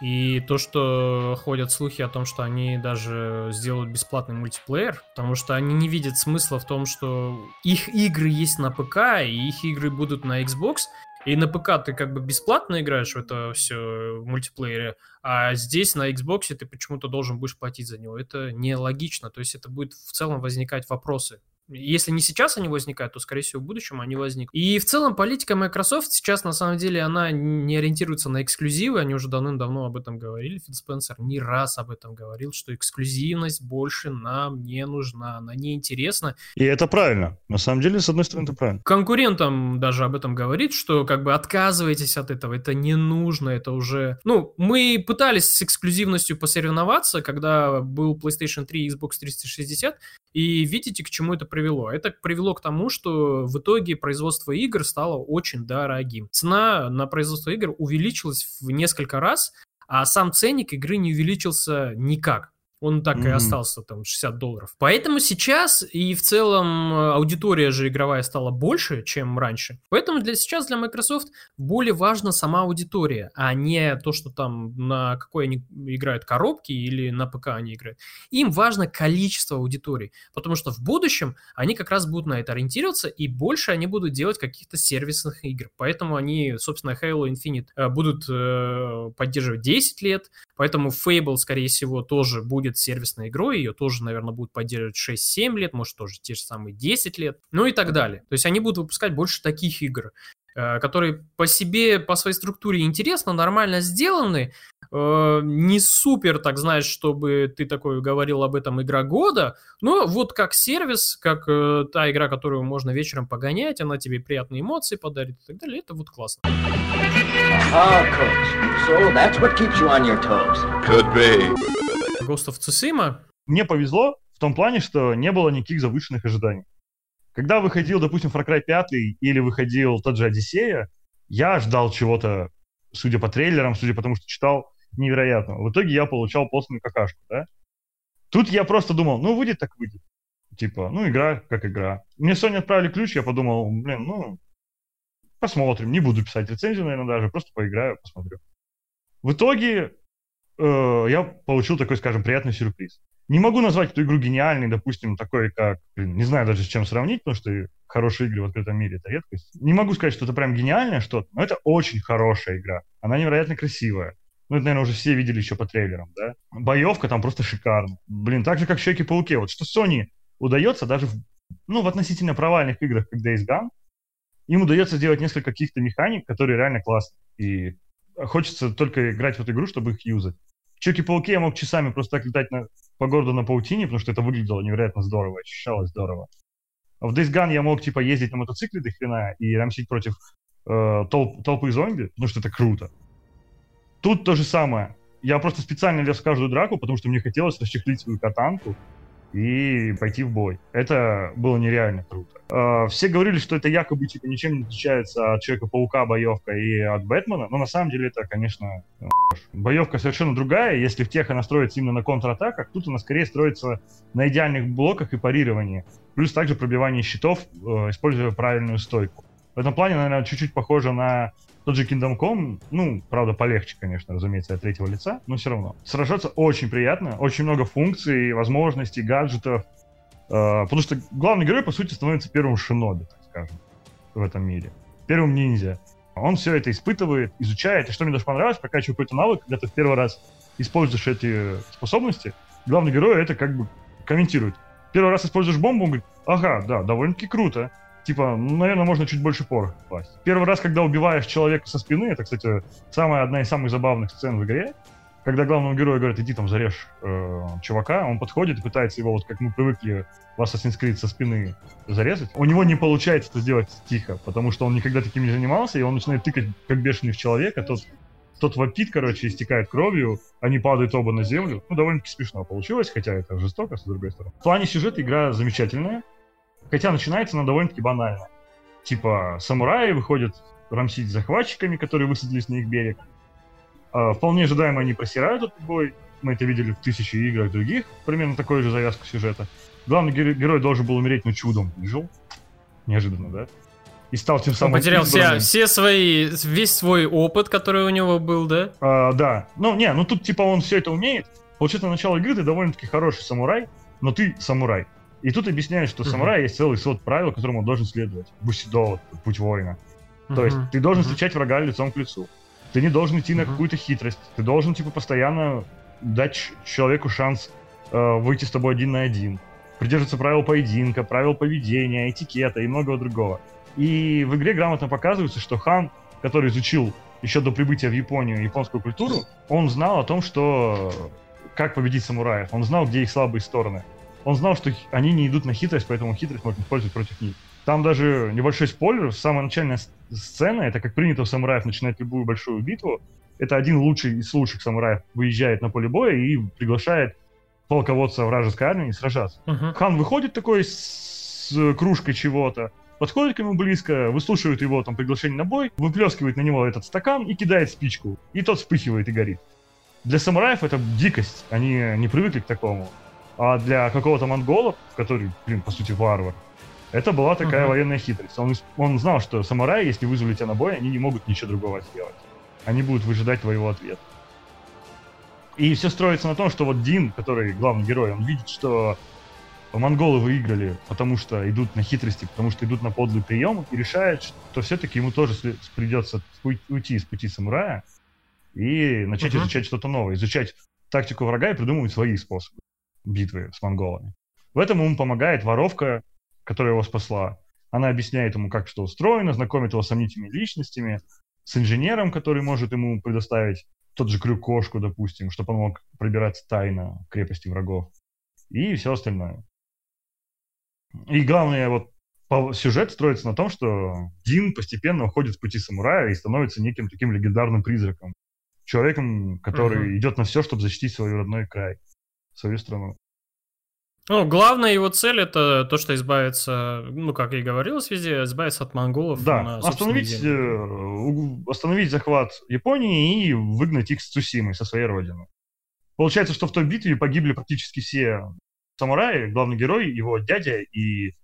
[SPEAKER 2] и то, что ходят слухи о том, что они даже сделают бесплатный мультиплеер, потому что они не видят смысла в том, что их игры есть на ПК, и их игры будут на Xbox, и на ПК ты как бы бесплатно играешь в это все в мультиплеере, а здесь на Xbox ты почему-то должен будешь платить за него. Это нелогично, то есть это будет в целом возникать вопросы. Если не сейчас они возникают, то, скорее всего, в будущем они возникнут. И в целом политика Microsoft сейчас, на самом деле, она не ориентируется на эксклюзивы. Они уже давным-давно об этом говорили. Фил Спенсер не раз об этом говорил, что эксклюзивность больше нам не нужна, она неинтересна.
[SPEAKER 1] И это правильно. На самом деле, с одной стороны, это правильно.
[SPEAKER 2] Конкурентам даже об этом говорит, что как бы отказывайтесь от этого, это не нужно, это уже... Ну, мы пытались с эксклюзивностью посоревноваться, когда был PlayStation 3 и Xbox 360, и видите, к чему это привело. Это привело к тому, что в итоге производство игр стало очень дорогим. Цена на производство игр увеличилась в несколько раз, а сам ценник игры не увеличился никак. Он так и
[SPEAKER 1] Мгм.
[SPEAKER 2] остался там 60 долларов. Поэтому сейчас и в целом э, аудитория же игровая стала больше, чем раньше. Поэтому для сейчас для Microsoft более важна сама аудитория, а не то, что там на какой они играют коробки или на ПК они играют. Им важно количество аудиторий, потому что в будущем они как раз будут на это ориентироваться и больше они будут делать каких-то сервисных игр. Поэтому они, собственно, Halo Infinite э, будут э, поддерживать 10 лет, Поэтому Fable, скорее всего, тоже будет сервисной игрой, ее тоже, наверное, будут поддерживать 6-7 лет, может, тоже те же самые 10 лет, ну и так далее. То есть они будут выпускать больше таких игр, э, которые по себе, по своей структуре интересно, нормально сделаны, э, не супер, так знаешь, чтобы ты такой говорил об этом игра года, но вот как сервис, как э, та игра, которую можно вечером погонять, она тебе приятные эмоции подарит и так далее, это вот классно.
[SPEAKER 4] Ah, coach. So that's what keeps you on your toes.
[SPEAKER 6] Could be.
[SPEAKER 2] Ghost of Tsushima
[SPEAKER 1] Мне повезло в том плане, что не было никаких завышенных ожиданий. Когда выходил, допустим, Far Cry 5 или выходил тот же Одиссея, я ждал чего-то, судя по трейлерам, судя по тому, что читал, невероятного. В итоге я получал постную какашку, да? Тут я просто думал, ну, выйдет так выйдет. Типа, ну, игра как игра. Мне Sony отправили ключ, я подумал, блин, ну, посмотрим. Не буду писать рецензию, наверное, даже, просто поиграю, посмотрю. В итоге э, я получил такой, скажем, приятный сюрприз. Не могу назвать эту игру гениальной, допустим, такой, как, блин, не знаю даже с чем сравнить, потому что хорошие игры в открытом мире это редкость. Не могу сказать, что это прям гениальное что-то, но это очень хорошая игра. Она невероятно красивая. Ну, это, наверное, уже все видели еще по трейлерам, да? Боевка там просто шикарная. Блин, так же, как в Человеке-пауке. Вот что Sony удается даже в, ну, в относительно провальных играх, как Days Gone, им удается сделать несколько каких-то механик, которые реально классные. И хочется только играть в эту игру, чтобы их юзать. В Человеке-пауке я мог часами просто так летать на, по городу на паутине, потому что это выглядело невероятно здорово, ощущалось здорово. А в Days Gone я мог, типа, ездить на мотоцикле до хрена и рамсить против э, толп, толпы зомби, потому что это круто. Тут то же самое. Я просто специально лез в каждую драку, потому что мне хотелось расчехлить свою катанку и пойти в бой. Это было нереально круто. Э, все говорили, что это якобы типа ничем не отличается от Человека-паука боевка и от Бэтмена, но на самом деле это, конечно, боевка совершенно другая. Если в тех она строится именно на контратаках, тут она скорее строится на идеальных блоках и парировании. Плюс также пробивание щитов, э, используя правильную стойку. В этом плане, наверное, чуть-чуть похоже на тот же Kingdom Come, ну, правда, полегче, конечно, разумеется, от третьего лица, но все равно. Сражаться очень приятно, очень много функций, возможностей, гаджетов, э, потому что главный герой, по сути, становится первым шиноби, так скажем, в этом мире. Первым ниндзя. Он все это испытывает, изучает, и что мне даже понравилось, прокачивая какой-то навык, когда ты в первый раз используешь эти способности, главный герой это как бы комментирует. Первый раз используешь бомбу, он говорит, ага, да, довольно-таки круто типа, ну, наверное, можно чуть больше пороха класть. Первый раз, когда убиваешь человека со спины, это, кстати, самая одна из самых забавных сцен в игре, когда главному герою говорят, иди там зарежь э, чувака, он подходит и пытается его, вот как мы привыкли в Assassin's Creed со спины зарезать. У него не получается это сделать тихо, потому что он никогда таким не занимался, и он начинает тыкать как бешеный в человека, тот, тот вопит, короче, истекает кровью, они падают оба на землю. Ну, довольно-таки смешно получилось, хотя это жестоко, с другой стороны. В плане сюжета игра замечательная, Хотя начинается она довольно-таки банально. Типа, самураи выходят рамсить захватчиками, которые высадились на их берег. А, вполне ожидаемо они просирают этот бой. Мы это видели в тысячи играх других. Примерно такой же завязка сюжета. Главный герой, герой должен был умереть, но чудом выжил. Неожиданно, да? И стал тем самым...
[SPEAKER 2] Он потерял все, все свои, весь свой опыт, который у него был, да?
[SPEAKER 1] А, да. Ну, не, ну тут типа он все это умеет. Получается, на начало игры ты довольно-таки хороший самурай, но ты самурай. И тут объясняют, что самурай есть целый свод правил, которому он должен следовать. Бусидо, путь воина. То есть ты должен встречать врага лицом к лицу. Ты не должен идти на какую-то хитрость. Ты должен, типа, постоянно дать человеку шанс э, выйти с тобой один на один. Придерживаться правил поединка, правил поведения, этикета и многого другого. И в игре грамотно показывается, что хан, который изучил еще до прибытия в Японию японскую культуру, он знал о том, что как победить самураев. Он знал, где их слабые стороны он знал, что они не идут на хитрость, поэтому хитрость можно использовать против них. Там даже небольшой спойлер, самая начальная сцена, это как принято у самураев начинать любую большую битву, это один лучший из лучших самураев выезжает на поле боя и приглашает полководца вражеской армии сражаться. Uh-huh. Хан выходит такой с кружкой чего-то, подходит к нему близко, выслушивает его там приглашение на бой, выплескивает на него этот стакан и кидает спичку. И тот вспыхивает и горит. Для самураев это дикость, они не привыкли к такому. А для какого-то монгола, который, блин, по сути, варвар, это была такая uh-huh. военная хитрость. Он, он знал, что самураи, если вызвали тебя на бой, они не могут ничего другого сделать. Они будут выжидать твоего ответа. И все строится на том, что вот Дин, который главный герой, он видит, что монголы выиграли, потому что идут на хитрости, потому что идут на подлый прием, и решает, что все-таки ему тоже придется уйти из пути самурая и начать uh-huh. изучать что-то новое, изучать тактику врага и придумывать свои способы битвы с монголами. В этом ему помогает воровка, которая его спасла. Она объясняет ему, как что устроено, знакомит его с сомнительными личностями, с инженером, который может ему предоставить тот же крюк-кошку, допустим, чтобы он мог пробираться тайно в крепости врагов. И все остальное. И главное, вот сюжет строится на том, что Дин постепенно уходит с пути самурая и становится неким таким легендарным призраком. Человеком, который uh-huh. идет на все, чтобы защитить свой родной край свою страну.
[SPEAKER 2] Ну, главная его цель это то, что избавиться, ну, как и говорилось везде, избавиться от монголов.
[SPEAKER 1] Да, остановить, э, остановить захват Японии и выгнать их с Цусимы, со своей родины. Получается, что в той битве погибли практически все самураи, главный герой, его дядя и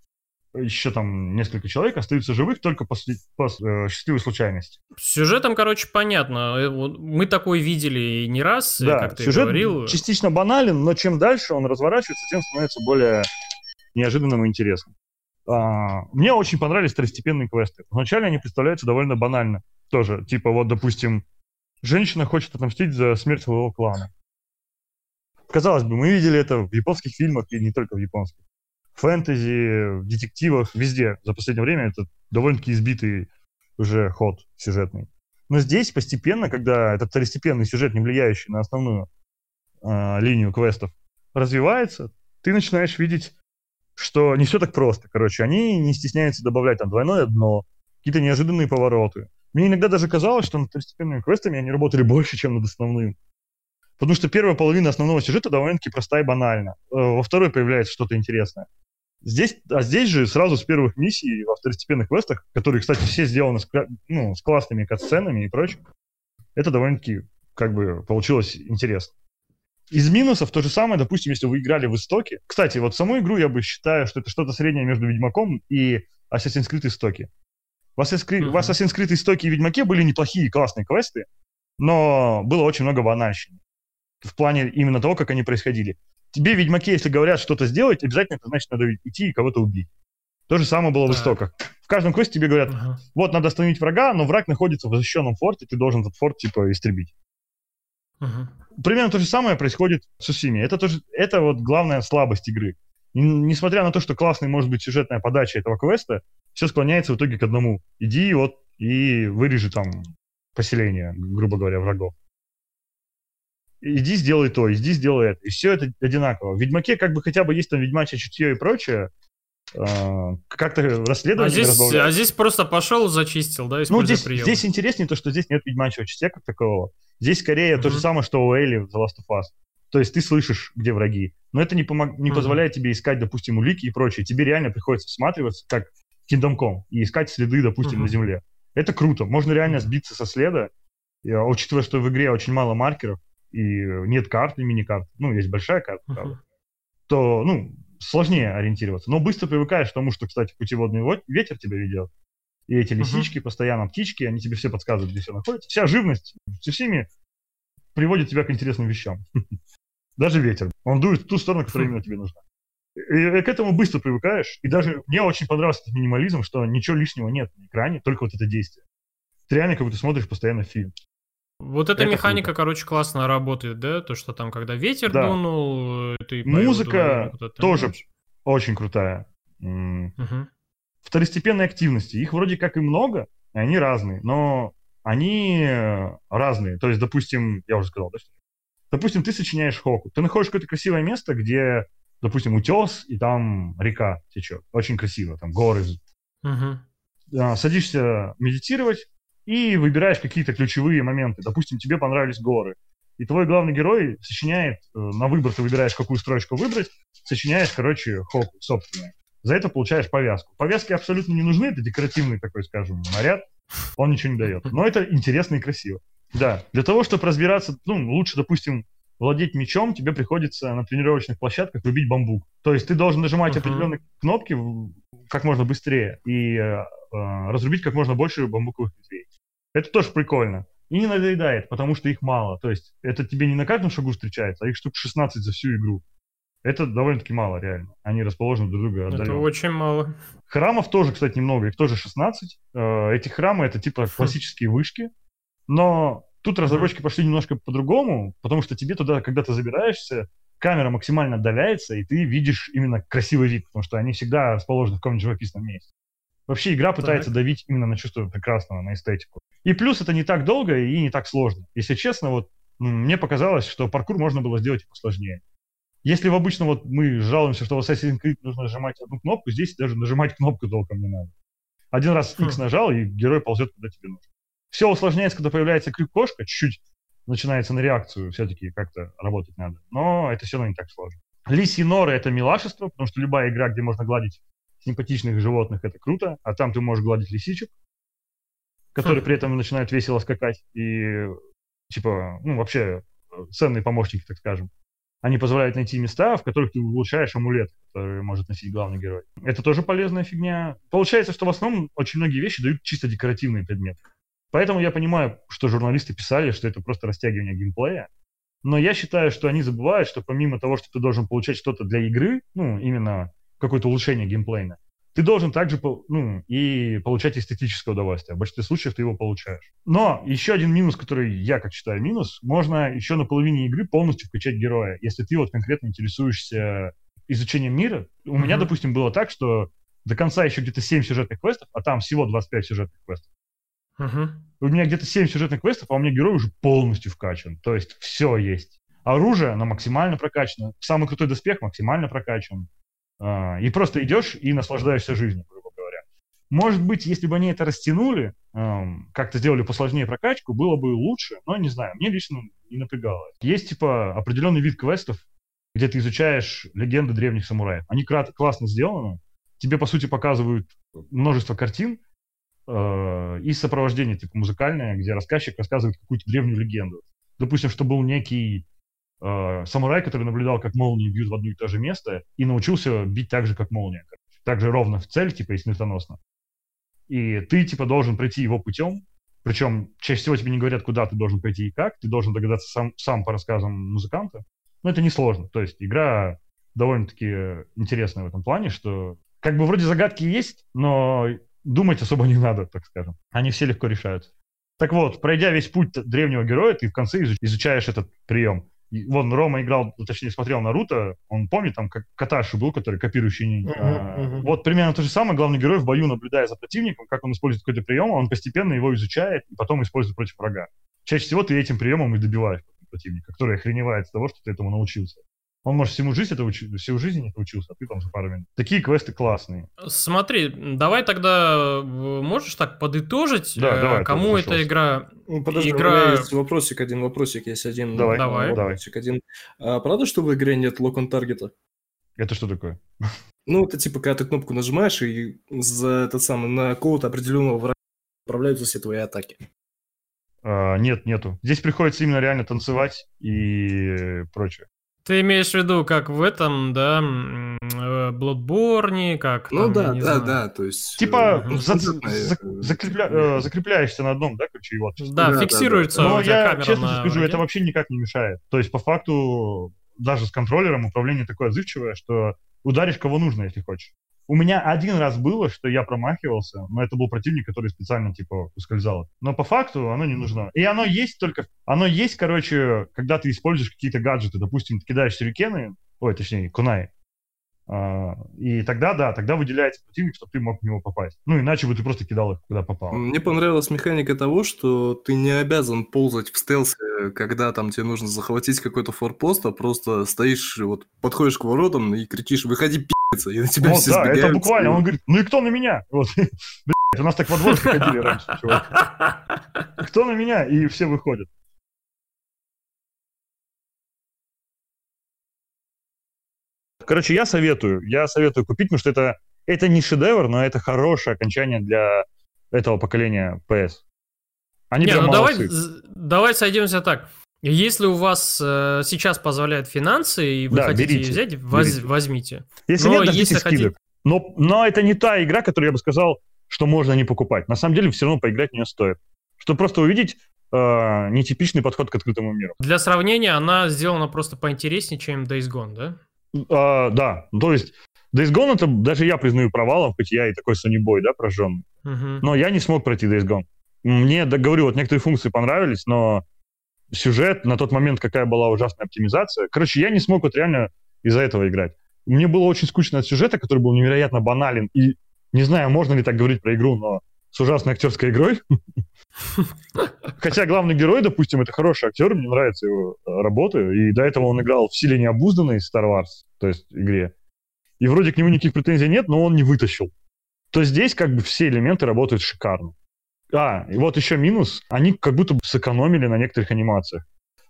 [SPEAKER 1] еще там несколько человек остаются живых только после, после э, счастливой случайности.
[SPEAKER 2] Сюжетом, короче, понятно. Э, мы такой видели не раз,
[SPEAKER 1] да,
[SPEAKER 2] как ты
[SPEAKER 1] сюжет
[SPEAKER 2] говорил.
[SPEAKER 1] частично банален, но чем дальше он разворачивается, тем становится более неожиданным и интересным. А, мне очень понравились второстепенные квесты. Вначале они представляются довольно банально. Тоже, типа, вот, допустим, женщина хочет отомстить за смерть своего клана. Казалось бы, мы видели это в японских фильмах и не только в японских фэнтези, в детективах, везде за последнее время это довольно-таки избитый уже ход сюжетный. Но здесь постепенно, когда этот второстепенный сюжет, не влияющий на основную э, линию квестов, развивается, ты начинаешь видеть, что не все так просто. Короче, они не стесняются добавлять там двойное дно, какие-то неожиданные повороты. Мне иногда даже казалось, что над второстепенными квестами они работали больше, чем над основным. Потому что первая половина основного сюжета довольно-таки простая и банальна. Э, во второй появляется что-то интересное. Здесь, а здесь же сразу с первых миссий во второстепенных квестах, которые, кстати, все сделаны с, ну, с классными катсценами и прочим, это довольно-таки как бы получилось интересно. Из минусов то же самое, допустим, если вы играли в Истоке. Кстати, вот саму игру я бы считаю, что это что-то среднее между Ведьмаком и Assassin's Creed Истоки. В Assassin's Creed, uh-huh. в Assassin's Creed Истоки и Ведьмаке были неплохие, классные квесты, но было очень много банальщины в плане именно того, как они происходили. Тебе, Ведьмаке, если говорят что-то сделать, обязательно это значит, надо идти и кого-то убить. То же самое было так. в истоках. В каждом квесте тебе говорят, uh-huh. вот, надо остановить врага, но враг находится в защищенном форте, ты должен этот форт, типа, истребить. Uh-huh. Примерно то же самое происходит с Сусими. Это, тоже, это вот главная слабость игры. И, несмотря на то, что классной может быть сюжетная подача этого квеста, все склоняется в итоге к одному. Иди вот и вырежи там поселение, грубо говоря, врагов иди сделай то, иди сделай это. И все это одинаково. В Ведьмаке как бы хотя бы есть там ведьмачье чутье и прочее, Uh, как-то расследование
[SPEAKER 2] а здесь, а здесь просто пошел, зачистил, да,
[SPEAKER 1] Ну, здесь, здесь интереснее то, что здесь нет ведьмачьего чутья как такового. Здесь скорее uh-huh. то же самое, что у Элли в The Last of Us. То есть ты слышишь, где враги, но это не, помог, не uh-huh. позволяет тебе искать, допустим, улики и прочее. Тебе реально приходится всматриваться, как Kingdom Come, и искать следы, допустим, uh-huh. на земле. Это круто. Можно реально сбиться со следа, учитывая, что в игре очень мало маркеров, и нет карт и мини-карт, ну, есть большая карта, uh-huh. правда, то, ну, сложнее ориентироваться. Но быстро привыкаешь к тому, что, кстати, путеводный ветер тебя ведет. И эти лисички, uh-huh. постоянно птички, они тебе все подсказывают, где все находится. Вся живность со всеми приводит тебя к интересным вещам. Даже ветер. Он дует в ту сторону, которая именно тебе нужна. И к этому быстро привыкаешь. И даже мне очень понравился этот минимализм, что ничего лишнего нет на экране, только вот это действие. Ты реально как будто смотришь постоянно фильм.
[SPEAKER 2] Вот эта это механика, круто. короче, классно работает, да? То, что там, когда ветер да. дунул,
[SPEAKER 1] ты Музыка вот тоже ночь. очень крутая. Угу. Второстепенные активности. Их вроде как и много, и они разные, но они разные. То есть, допустим, я уже сказал, да? Допустим, ты сочиняешь хоку. Ты находишь какое-то красивое место, где, допустим, утес, и там река течет. Очень красиво, там горы. Угу. Садишься медитировать, и выбираешь какие-то ключевые моменты. Допустим, тебе понравились горы. И твой главный герой сочиняет, э, на выбор ты выбираешь, какую строчку выбрать, сочиняешь, короче, хоп, собственную. За это получаешь повязку. Повязки абсолютно не нужны, это декоративный такой, скажем, наряд. Он ничего не дает. Но это интересно и красиво. Да, для того, чтобы разбираться, ну, лучше, допустим, владеть мечом, тебе приходится на тренировочных площадках рубить бамбук. То есть ты должен нажимать uh-huh. определенные кнопки как можно быстрее и э, разрубить как можно больше бамбуковых ветвей. Это тоже прикольно. И не надоедает, потому что их мало. То есть это тебе не на каждом шагу встречается, а их штук 16 за всю игру. Это довольно-таки мало, реально. Они расположены друг друга отдаленно.
[SPEAKER 2] Это очень мало.
[SPEAKER 1] Храмов тоже, кстати, немного. Их тоже 16. Э, эти храмы — это типа классические вышки. Но тут разработчики пошли немножко по-другому, потому что тебе туда, когда ты забираешься, камера максимально отдаляется, и ты видишь именно красивый вид, потому что они всегда расположены в каком-нибудь живописном месте. Вообще игра пытается так. давить именно на чувство прекрасного, на эстетику. И плюс это не так долго и не так сложно. Если честно, вот мне показалось, что паркур можно было сделать посложнее. Если в обычном вот мы жалуемся, что в Assassin's Creed нужно нажимать одну кнопку, здесь даже нажимать кнопку толком не надо. Один раз X хм. нажал, и герой ползет куда тебе нужно. Все усложняется, когда появляется крюк-кошка, чуть-чуть начинается на реакцию, все-таки как-то работать надо. Но это все равно не так сложно. Лисьи норы — это милашество, потому что любая игра, где можно гладить симпатичных животных, это круто, а там ты можешь гладить лисичек, которые хм. при этом начинают весело скакать и, типа, ну, вообще ценные помощники, так скажем. Они позволяют найти места, в которых ты улучшаешь амулет, который может носить главный герой. Это тоже полезная фигня. Получается, что в основном очень многие вещи дают чисто декоративные предметы. Поэтому я понимаю, что журналисты писали, что это просто растягивание геймплея. Но я считаю, что они забывают, что помимо того, что ты должен получать что-то для игры, ну, именно какое-то улучшение геймплейна, ты должен также ну, и получать эстетическое удовольствие. В большинстве случаев ты его получаешь. Но еще один минус, который я как считаю минус, можно еще на половине игры полностью вкачать героя, если ты вот конкретно интересуешься изучением мира. У mm-hmm. меня, допустим, было так, что до конца еще где-то 7 сюжетных квестов, а там всего 25 сюжетных квестов. Uh-huh. У меня где-то 7 сюжетных квестов, а у меня герой уже полностью вкачан. То есть все есть. Оружие, оно максимально прокачано. Самый крутой доспех максимально прокачан. А, и просто идешь и наслаждаешься жизнью, грубо говоря. Может быть, если бы они это растянули, как-то сделали посложнее прокачку, было бы лучше, но не знаю, мне лично не напрягало. Есть, типа, определенный вид квестов, где ты изучаешь легенды древних самураев. Они классно сделаны. Тебе, по сути, показывают множество картин э, и сопровождение, типа, музыкальное, где рассказчик рассказывает какую-то древнюю легенду. Допустим, что был некий э, самурай, который наблюдал, как молнии бьют в одно и то же место, и научился бить так же, как молния. Так же ровно в цель, типа, и смертоносно. И ты, типа, должен пройти его путем, причем чаще всего тебе не говорят, куда ты должен пойти и как, ты должен догадаться сам, сам по рассказам музыканта. Но это несложно. То есть игра довольно-таки интересная в этом плане, что как бы вроде загадки есть, но думать особо не надо, так скажем. Они все легко решаются. Так вот, пройдя весь путь древнего героя, ты в конце изуч- изучаешь этот прием. Вон Рома играл, точнее, смотрел Наруто, он помнит, там как Каташи был, который копирующий ниндзя. А,
[SPEAKER 2] мгм.
[SPEAKER 1] Вот примерно то же самое, главный герой в бою, наблюдая за противником, как он использует какой-то прием, он постепенно его изучает и потом использует против врага. Чаще всего ты этим приемом и добиваешь противника, который охреневает с того, что ты этому научился. Он, может, всему жизнь это учи... всю жизнь это учился, а ты там за пару минут. Такие квесты классные.
[SPEAKER 2] Смотри, давай тогда э, можешь так подытожить,
[SPEAKER 1] Да,
[SPEAKER 2] э,
[SPEAKER 1] давай,
[SPEAKER 2] кому эта игра...
[SPEAKER 3] Ну, подожди,
[SPEAKER 2] Игра-
[SPEAKER 3] у меня есть вопросик один, вопросик есть один.
[SPEAKER 1] Давай,
[SPEAKER 2] Давай.
[SPEAKER 3] Вопросик один. А, правда, что в игре нет локон таргета?
[SPEAKER 1] Это что такое?
[SPEAKER 3] Ну, это типа, когда ты кнопку нажимаешь, и за этот самый, на какого-то определенного врага отправляются все твои атаки.
[SPEAKER 1] А, нет, нету. Здесь приходится именно реально танцевать и прочее.
[SPEAKER 2] Ты имеешь в виду, как в этом, да, э, Bloodborne, как
[SPEAKER 3] Ну
[SPEAKER 2] там,
[SPEAKER 3] да, да,
[SPEAKER 2] знаю.
[SPEAKER 3] да, то есть...
[SPEAKER 1] Типа
[SPEAKER 3] э, ну,
[SPEAKER 1] за-
[SPEAKER 3] стандартная,
[SPEAKER 1] за-
[SPEAKER 3] э,
[SPEAKER 1] закрепля- э, закрепляешься на одном, да, ключе, вот.
[SPEAKER 2] Да,
[SPEAKER 3] Да, да,
[SPEAKER 2] фиксируется
[SPEAKER 1] Но
[SPEAKER 2] у тебя
[SPEAKER 1] я честно
[SPEAKER 2] на
[SPEAKER 1] скажу, это вообще никак не мешает. То есть, по факту, даже с контроллером управление такое отзывчивое, что ударишь кого нужно, если хочешь. У меня один раз было, что я промахивался, но это был противник, который специально, типа, ускользал. Но по факту оно не нужно. И оно есть только... Оно есть, короче, когда ты используешь какие-то гаджеты. Допустим, ты кидаешь сюрикены, ой, точнее, кунай. А, и тогда, да, тогда выделяется противник, чтобы ты мог в него попасть. Ну, иначе бы ты просто кидал их, куда попало.
[SPEAKER 3] Мне понравилась механика того, что ты не обязан ползать в стелсе, когда там тебе нужно захватить какой-то форпост, а просто стоишь, вот подходишь к воротам и кричишь «Выходи, пи***ца!» И на тебя
[SPEAKER 1] Вот,
[SPEAKER 3] все
[SPEAKER 1] да, это
[SPEAKER 3] сбегаются.
[SPEAKER 1] буквально. Он говорит, ну и кто на меня? Вот. Блядь, у нас так во двор ходили раньше, чувак. Кто на меня? И все выходят. Короче, я советую. Я советую купить, потому что это, это не шедевр, но это хорошее окончание для этого поколения PS. Они
[SPEAKER 2] Не,
[SPEAKER 1] прям
[SPEAKER 2] ну давай,
[SPEAKER 1] молодцы.
[SPEAKER 2] давай сойдемся так. Если у вас э, сейчас позволяют финансы, и вы
[SPEAKER 1] Да,
[SPEAKER 2] хотите
[SPEAKER 1] берите,
[SPEAKER 2] взять, воз-
[SPEAKER 1] берите.
[SPEAKER 2] возьмите.
[SPEAKER 1] Если
[SPEAKER 2] но
[SPEAKER 1] нет,
[SPEAKER 2] если
[SPEAKER 1] скидок. Но, но это не та игра, которую я бы сказал, что можно не покупать. На самом деле, все равно поиграть в нее стоит. Чтобы просто увидеть э, нетипичный подход к открытому миру.
[SPEAKER 2] Для сравнения, она сделана просто поинтереснее, чем Days Gone, да?
[SPEAKER 1] А, да, то есть Days Gone это даже я признаю провалом, хоть я и такой Boy, да, прожженный.
[SPEAKER 2] Мгм.
[SPEAKER 1] Но я не смог пройти Days Gone. Мне, да, говорю, вот некоторые функции понравились, но сюжет, на тот момент какая была ужасная оптимизация. Короче, я не смог вот реально из-за этого играть. Мне было очень скучно от сюжета, который был невероятно банален. И не знаю, можно ли так говорить про игру, но с ужасной актерской игрой. Хотя главный герой, допустим, это хороший актер, мне нравится его э, работа. И до этого он играл в силе необузданной Star Wars, то есть игре. И вроде к нему никаких претензий нет, но он не вытащил. То здесь как бы все элементы работают шикарно. А, и вот еще минус. Они как будто бы сэкономили на некоторых анимациях.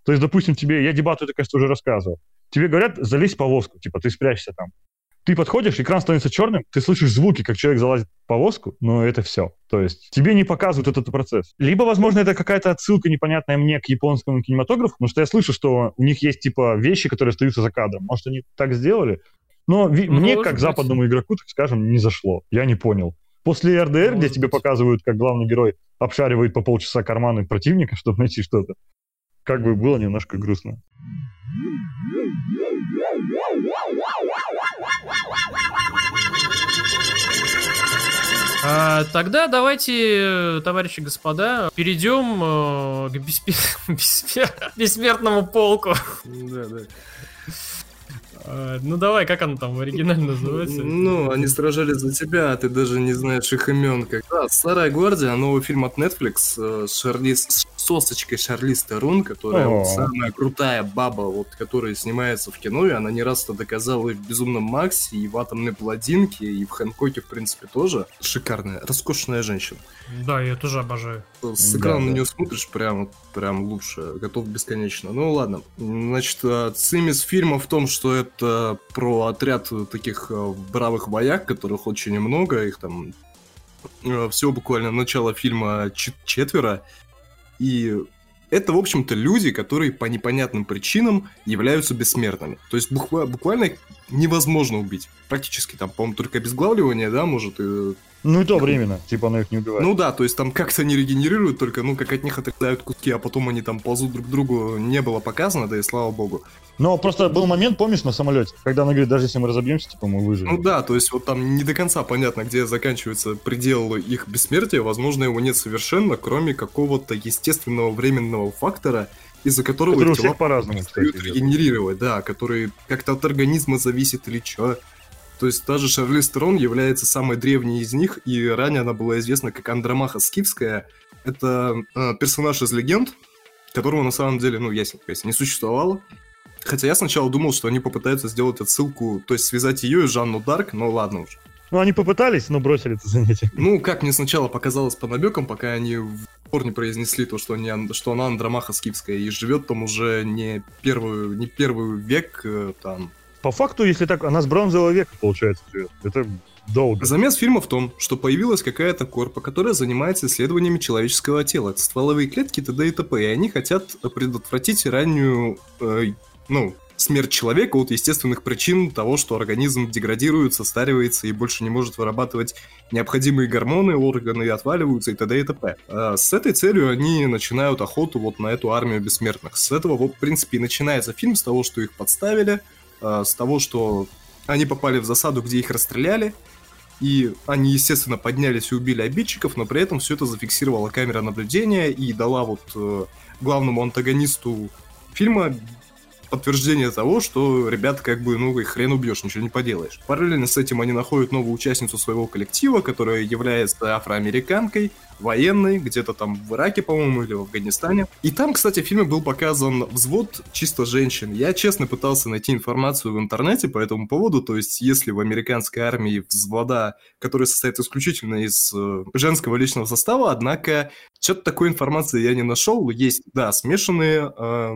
[SPEAKER 1] То есть, допустим, тебе, я дебату это, кажется, уже рассказывал. Тебе говорят, залезь в повозку, типа, ты спрячься там. Ты подходишь, экран становится черным, ты слышишь звуки, как человек залазит в повозку, но это все. То есть тебе не показывают этот процесс. Либо, возможно, это какая-то отсылка непонятная мне к японскому кинематографу, потому что я слышу, что у них есть, типа, вещи, которые остаются за кадром. Может, они так сделали? Но ви- мне,
[SPEAKER 2] Может
[SPEAKER 1] как
[SPEAKER 2] быть.
[SPEAKER 1] западному игроку, так скажем, не зашло. Я не понял. После РДР, где тебе показывают, как главный герой обшаривает по полчаса карманы противника, чтобы найти что-то, как бы было немножко грустно.
[SPEAKER 2] А, тогда давайте, товарищи господа, перейдем э, к беспе- бессмертному полку.
[SPEAKER 3] Да, да.
[SPEAKER 2] А, Ну давай, как оно там в оригинале называется?
[SPEAKER 3] Ну, они сражались за тебя, а ты даже не знаешь их имен. Как... Да, «Старая гвардия», новый фильм от Netflix э, с, Шарлиз... с сосочкой Шарлиз Терон, которая вот самая крутая баба, вот, которая снимается в кино, и она не раз-то доказала и в «Безумном Максе», и в «Атомной бладинке», и в «Хэнкоке», в принципе, тоже. Шикарная, роскошная женщина.
[SPEAKER 2] Да, я тоже обожаю.
[SPEAKER 3] С
[SPEAKER 1] Да,
[SPEAKER 3] экрана на
[SPEAKER 1] да.
[SPEAKER 3] нее смотришь, прям, прям лучше, готов бесконечно. Ну ладно. Значит, э, цимис фильма в том, что это про отряд таких э, бравых вояк, которых очень много, их там э, всего буквально начало фильма чет- четверо. И это, в общем-то, люди, которые по непонятным причинам являются бессмертными. То есть буква- буквально невозможно убить. Практически там, по-моему, только обезглавливание, да, может, и
[SPEAKER 1] Ну и то временно, типа оно их не убивает.
[SPEAKER 3] ну да, то есть там как-то они регенерируют, только ну как от них отрезают куски, а потом они там ползут друг к другу, не было показано, да и слава богу.
[SPEAKER 1] Но просто был момент, помнишь, на самолете, когда она говорит, даже если мы разобьемся, типа мы выживем.
[SPEAKER 3] Ну да, то есть вот там не до конца понятно, где заканчивается предел их бессмертия, возможно, его нет совершенно, кроме какого-то естественного временного фактора, из-за которого
[SPEAKER 1] Который
[SPEAKER 3] тела
[SPEAKER 1] по-разному, кстати.
[SPEAKER 3] регенерировать, да, который как-то от организма зависит или что. То есть та же Шарлиз Терон является самой древней из них, и ранее она была известна как Андромаха Скифская. Это э, персонаж из легенд, которого на самом деле, ну, ясен, ясен, не существовало. Хотя я сначала думал, что они попытаются сделать отсылку, то есть связать ее и Жанну Дарк, но ладно уж.
[SPEAKER 1] Ну они попытались, но бросили это занятие.
[SPEAKER 3] Ну, как мне сначала показалось по намекам, пока они в упор не произнесли то, что, они, что она Андромаха Скифская, и живет там уже не первую, не первый век, э, там,
[SPEAKER 1] По факту, если так, она с бронзового века, получается, живет. Это долго.
[SPEAKER 3] Замес фильма в том, что появилась какая-то корпа, которая занимается исследованиями человеческого тела. Стволовые клетки, т.д. и т.п. И они хотят предотвратить раннюю, э, ну, смерть человека от естественных причин того, что организм деградирует, состаривается и больше не может вырабатывать необходимые гормоны, органы отваливаются и т.д. и т.п. А с этой целью они начинают охоту вот на эту армию бессмертных. С этого, вот, в принципе, и начинается фильм, с того, что их подставили, а, с того, что они попали в засаду, где их расстреляли, и они, естественно, поднялись и убили обидчиков, но при этом все это зафиксировала камера наблюдения и дала вот э, главному антагонисту фильма подтверждение того, что ребят как бы, ну, их хрен убьешь, ничего не поделаешь. Параллельно с этим они находят новую участницу своего коллектива, которая является афроамериканкой, военной, где-то там в Ираке, по-моему, или в Афганистане. И там, кстати, в фильме был показан взвод чисто женщин. Я, честно, пытался найти информацию в интернете по этому поводу, то есть если в американской армии взвода, которые состоят исключительно из э, женского личного состава, однако что-то такой информации я не нашел. Есть, да, смешанные э,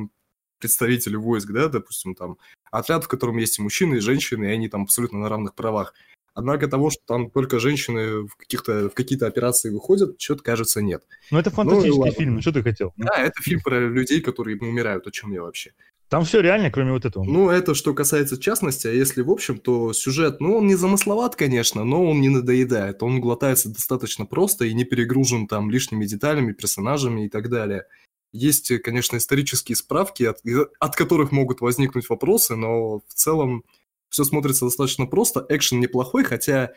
[SPEAKER 3] представители войск, да, допустим, там, отряд, в котором есть и мужчины, и женщины, и они там абсолютно на равных правах. Однако того, что там только женщины в, каких-то, в какие-то операции выходят, что-то, кажется, нет.
[SPEAKER 1] Ну это фантастический
[SPEAKER 3] ладно.
[SPEAKER 1] фильм, ну что ты хотел? Ну,
[SPEAKER 3] Да, это фильм про людей, которые умирают, о чем я вообще.
[SPEAKER 1] Там все реально, кроме вот этого.
[SPEAKER 3] Ну, это что касается частности, а если в общем, то сюжет, ну, он не замысловат, конечно, но он не надоедает. Он глотается достаточно просто и не перегружен там лишними деталями, персонажами и так далее. Есть, э, конечно, исторические справки, от, от которых могут возникнуть вопросы, но в целом все смотрится достаточно просто. Экшен неплохой, хотя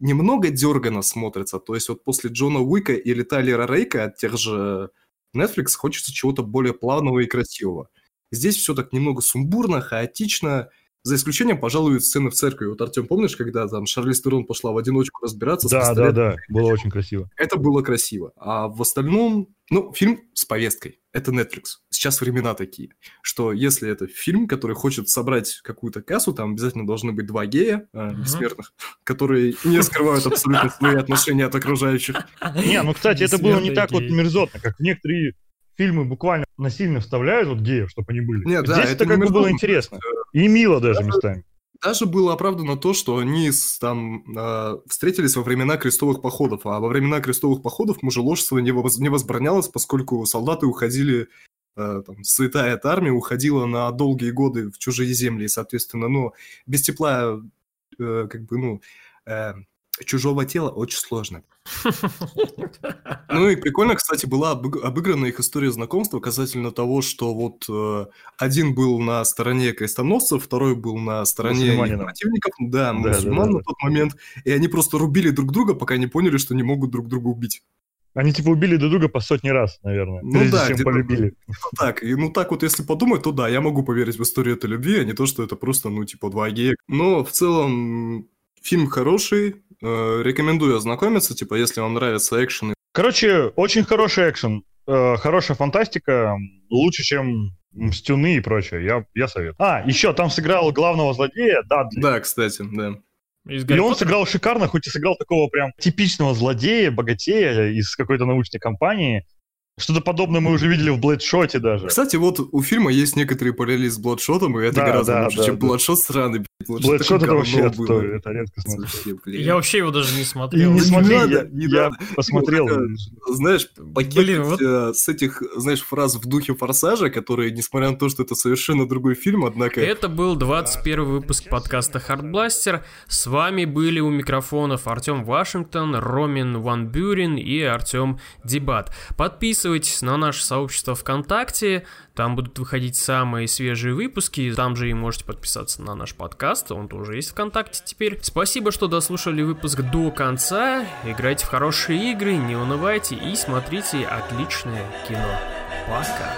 [SPEAKER 3] немного дергано смотрится. То есть вот после Джона Уика или Тайлера Рейка от тех же Netflix хочется чего-то более плавного и красивого. Здесь все так немного сумбурно, хаотично, за исключением, пожалуй, сцены в церкви. Вот, Артем, помнишь, когда там Шарли Стерон пошла в одиночку разбираться с
[SPEAKER 1] Да, да,
[SPEAKER 3] пистолетом?
[SPEAKER 1] да, было очень красиво.
[SPEAKER 3] Это было красиво. А в остальном, ну, фильм с повесткой. Это Netflix. Сейчас времена такие, что если это фильм, который хочет собрать какую-то кассу, там обязательно должны быть два гея э, бессмертных, которые не скрывают абсолютно свои отношения от окружающих.
[SPEAKER 1] Не, ну, кстати, это было не так вот мерзотно, как некоторые фильмы буквально насильно вставляют вот геев, чтобы они были.
[SPEAKER 3] Не, да,
[SPEAKER 1] Здесь это
[SPEAKER 3] не
[SPEAKER 1] как бы было интересно. И мило даже местами.
[SPEAKER 3] Даже было оправдано то, что они там э, встретились во времена крестовых походов, а во времена крестовых походов мужеложество не, воз- не возбранялось, поскольку солдаты уходили, э, там, святая эта армия уходила на долгие годы в чужие земли, соответственно, ну, без тепла, э, как бы, ну, э, чужого тела очень сложно. Ну и прикольно, кстати, была обыг- обыграна их история знакомства касательно того, что вот э, один был на стороне крестоносцев, второй был на стороне противников, да, мусульман
[SPEAKER 1] да, да,
[SPEAKER 3] на тот момент, и они просто рубили друг друга, пока не поняли, что не могут друг друга убить.
[SPEAKER 1] Они типа убили друг друга по сотни раз, наверное,
[SPEAKER 3] Ну
[SPEAKER 1] прежде
[SPEAKER 3] да,
[SPEAKER 1] чем полюбили.
[SPEAKER 3] Так, и ну так вот, если подумать, то да, я могу поверить в историю этой любви, а не то, что это просто, ну, типа, два гея. Но в целом фильм хороший, э, рекомендую ознакомиться, типа, если вам нравится экшен.
[SPEAKER 1] Короче, очень хороший экшен, э, хорошая фантастика, лучше, чем Мстюны и прочее. Я, я советую. А, еще там сыграл главного злодея Дадли.
[SPEAKER 3] Да, кстати, да.
[SPEAKER 2] Из
[SPEAKER 1] И он сыграл шикарно, хоть и сыграл такого прям типичного злодея, богатея из какой-то научной компании. Что-то подобное мы уже видели в Блэдшоте даже.
[SPEAKER 3] Кстати, вот у фильма есть некоторые параллели с Бладшотом, и это
[SPEAKER 1] Да,
[SPEAKER 3] гораздо
[SPEAKER 1] да,
[SPEAKER 3] лучше,
[SPEAKER 1] да,
[SPEAKER 3] чем
[SPEAKER 1] да.
[SPEAKER 3] Бладшот сраный.
[SPEAKER 1] Блэдшот это вообще
[SPEAKER 3] было.
[SPEAKER 1] отстой, это редко смотрю.
[SPEAKER 3] Вообще, блин.
[SPEAKER 2] Я вообще его даже не
[SPEAKER 1] И
[SPEAKER 2] смотрел.
[SPEAKER 1] не
[SPEAKER 3] не
[SPEAKER 1] смотри,
[SPEAKER 3] надо,
[SPEAKER 1] я,
[SPEAKER 3] не
[SPEAKER 1] я
[SPEAKER 3] надо.
[SPEAKER 1] посмотрел.
[SPEAKER 3] Ну, Знаешь, пакет
[SPEAKER 2] Блин, вот-
[SPEAKER 3] э, с этих, знаешь, фраз в духе форсажа, которые, несмотря на то, что это совершенно другой фильм, однако...
[SPEAKER 2] Это был 21 выпуск подкаста Hardblaster. С вами были у микрофонов Артем Вашингтон, Ромин Ван Бюрен и Артем Дебат. Подписывайтесь на наше сообщество ВКонтакте, там будут выходить самые свежие выпуски, там же и можете подписаться на наш подкаст, он тоже есть ВКонтакте теперь. Спасибо, что дослушали выпуск до конца, играйте в хорошие игры, не унывайте и смотрите отличное кино. Пока!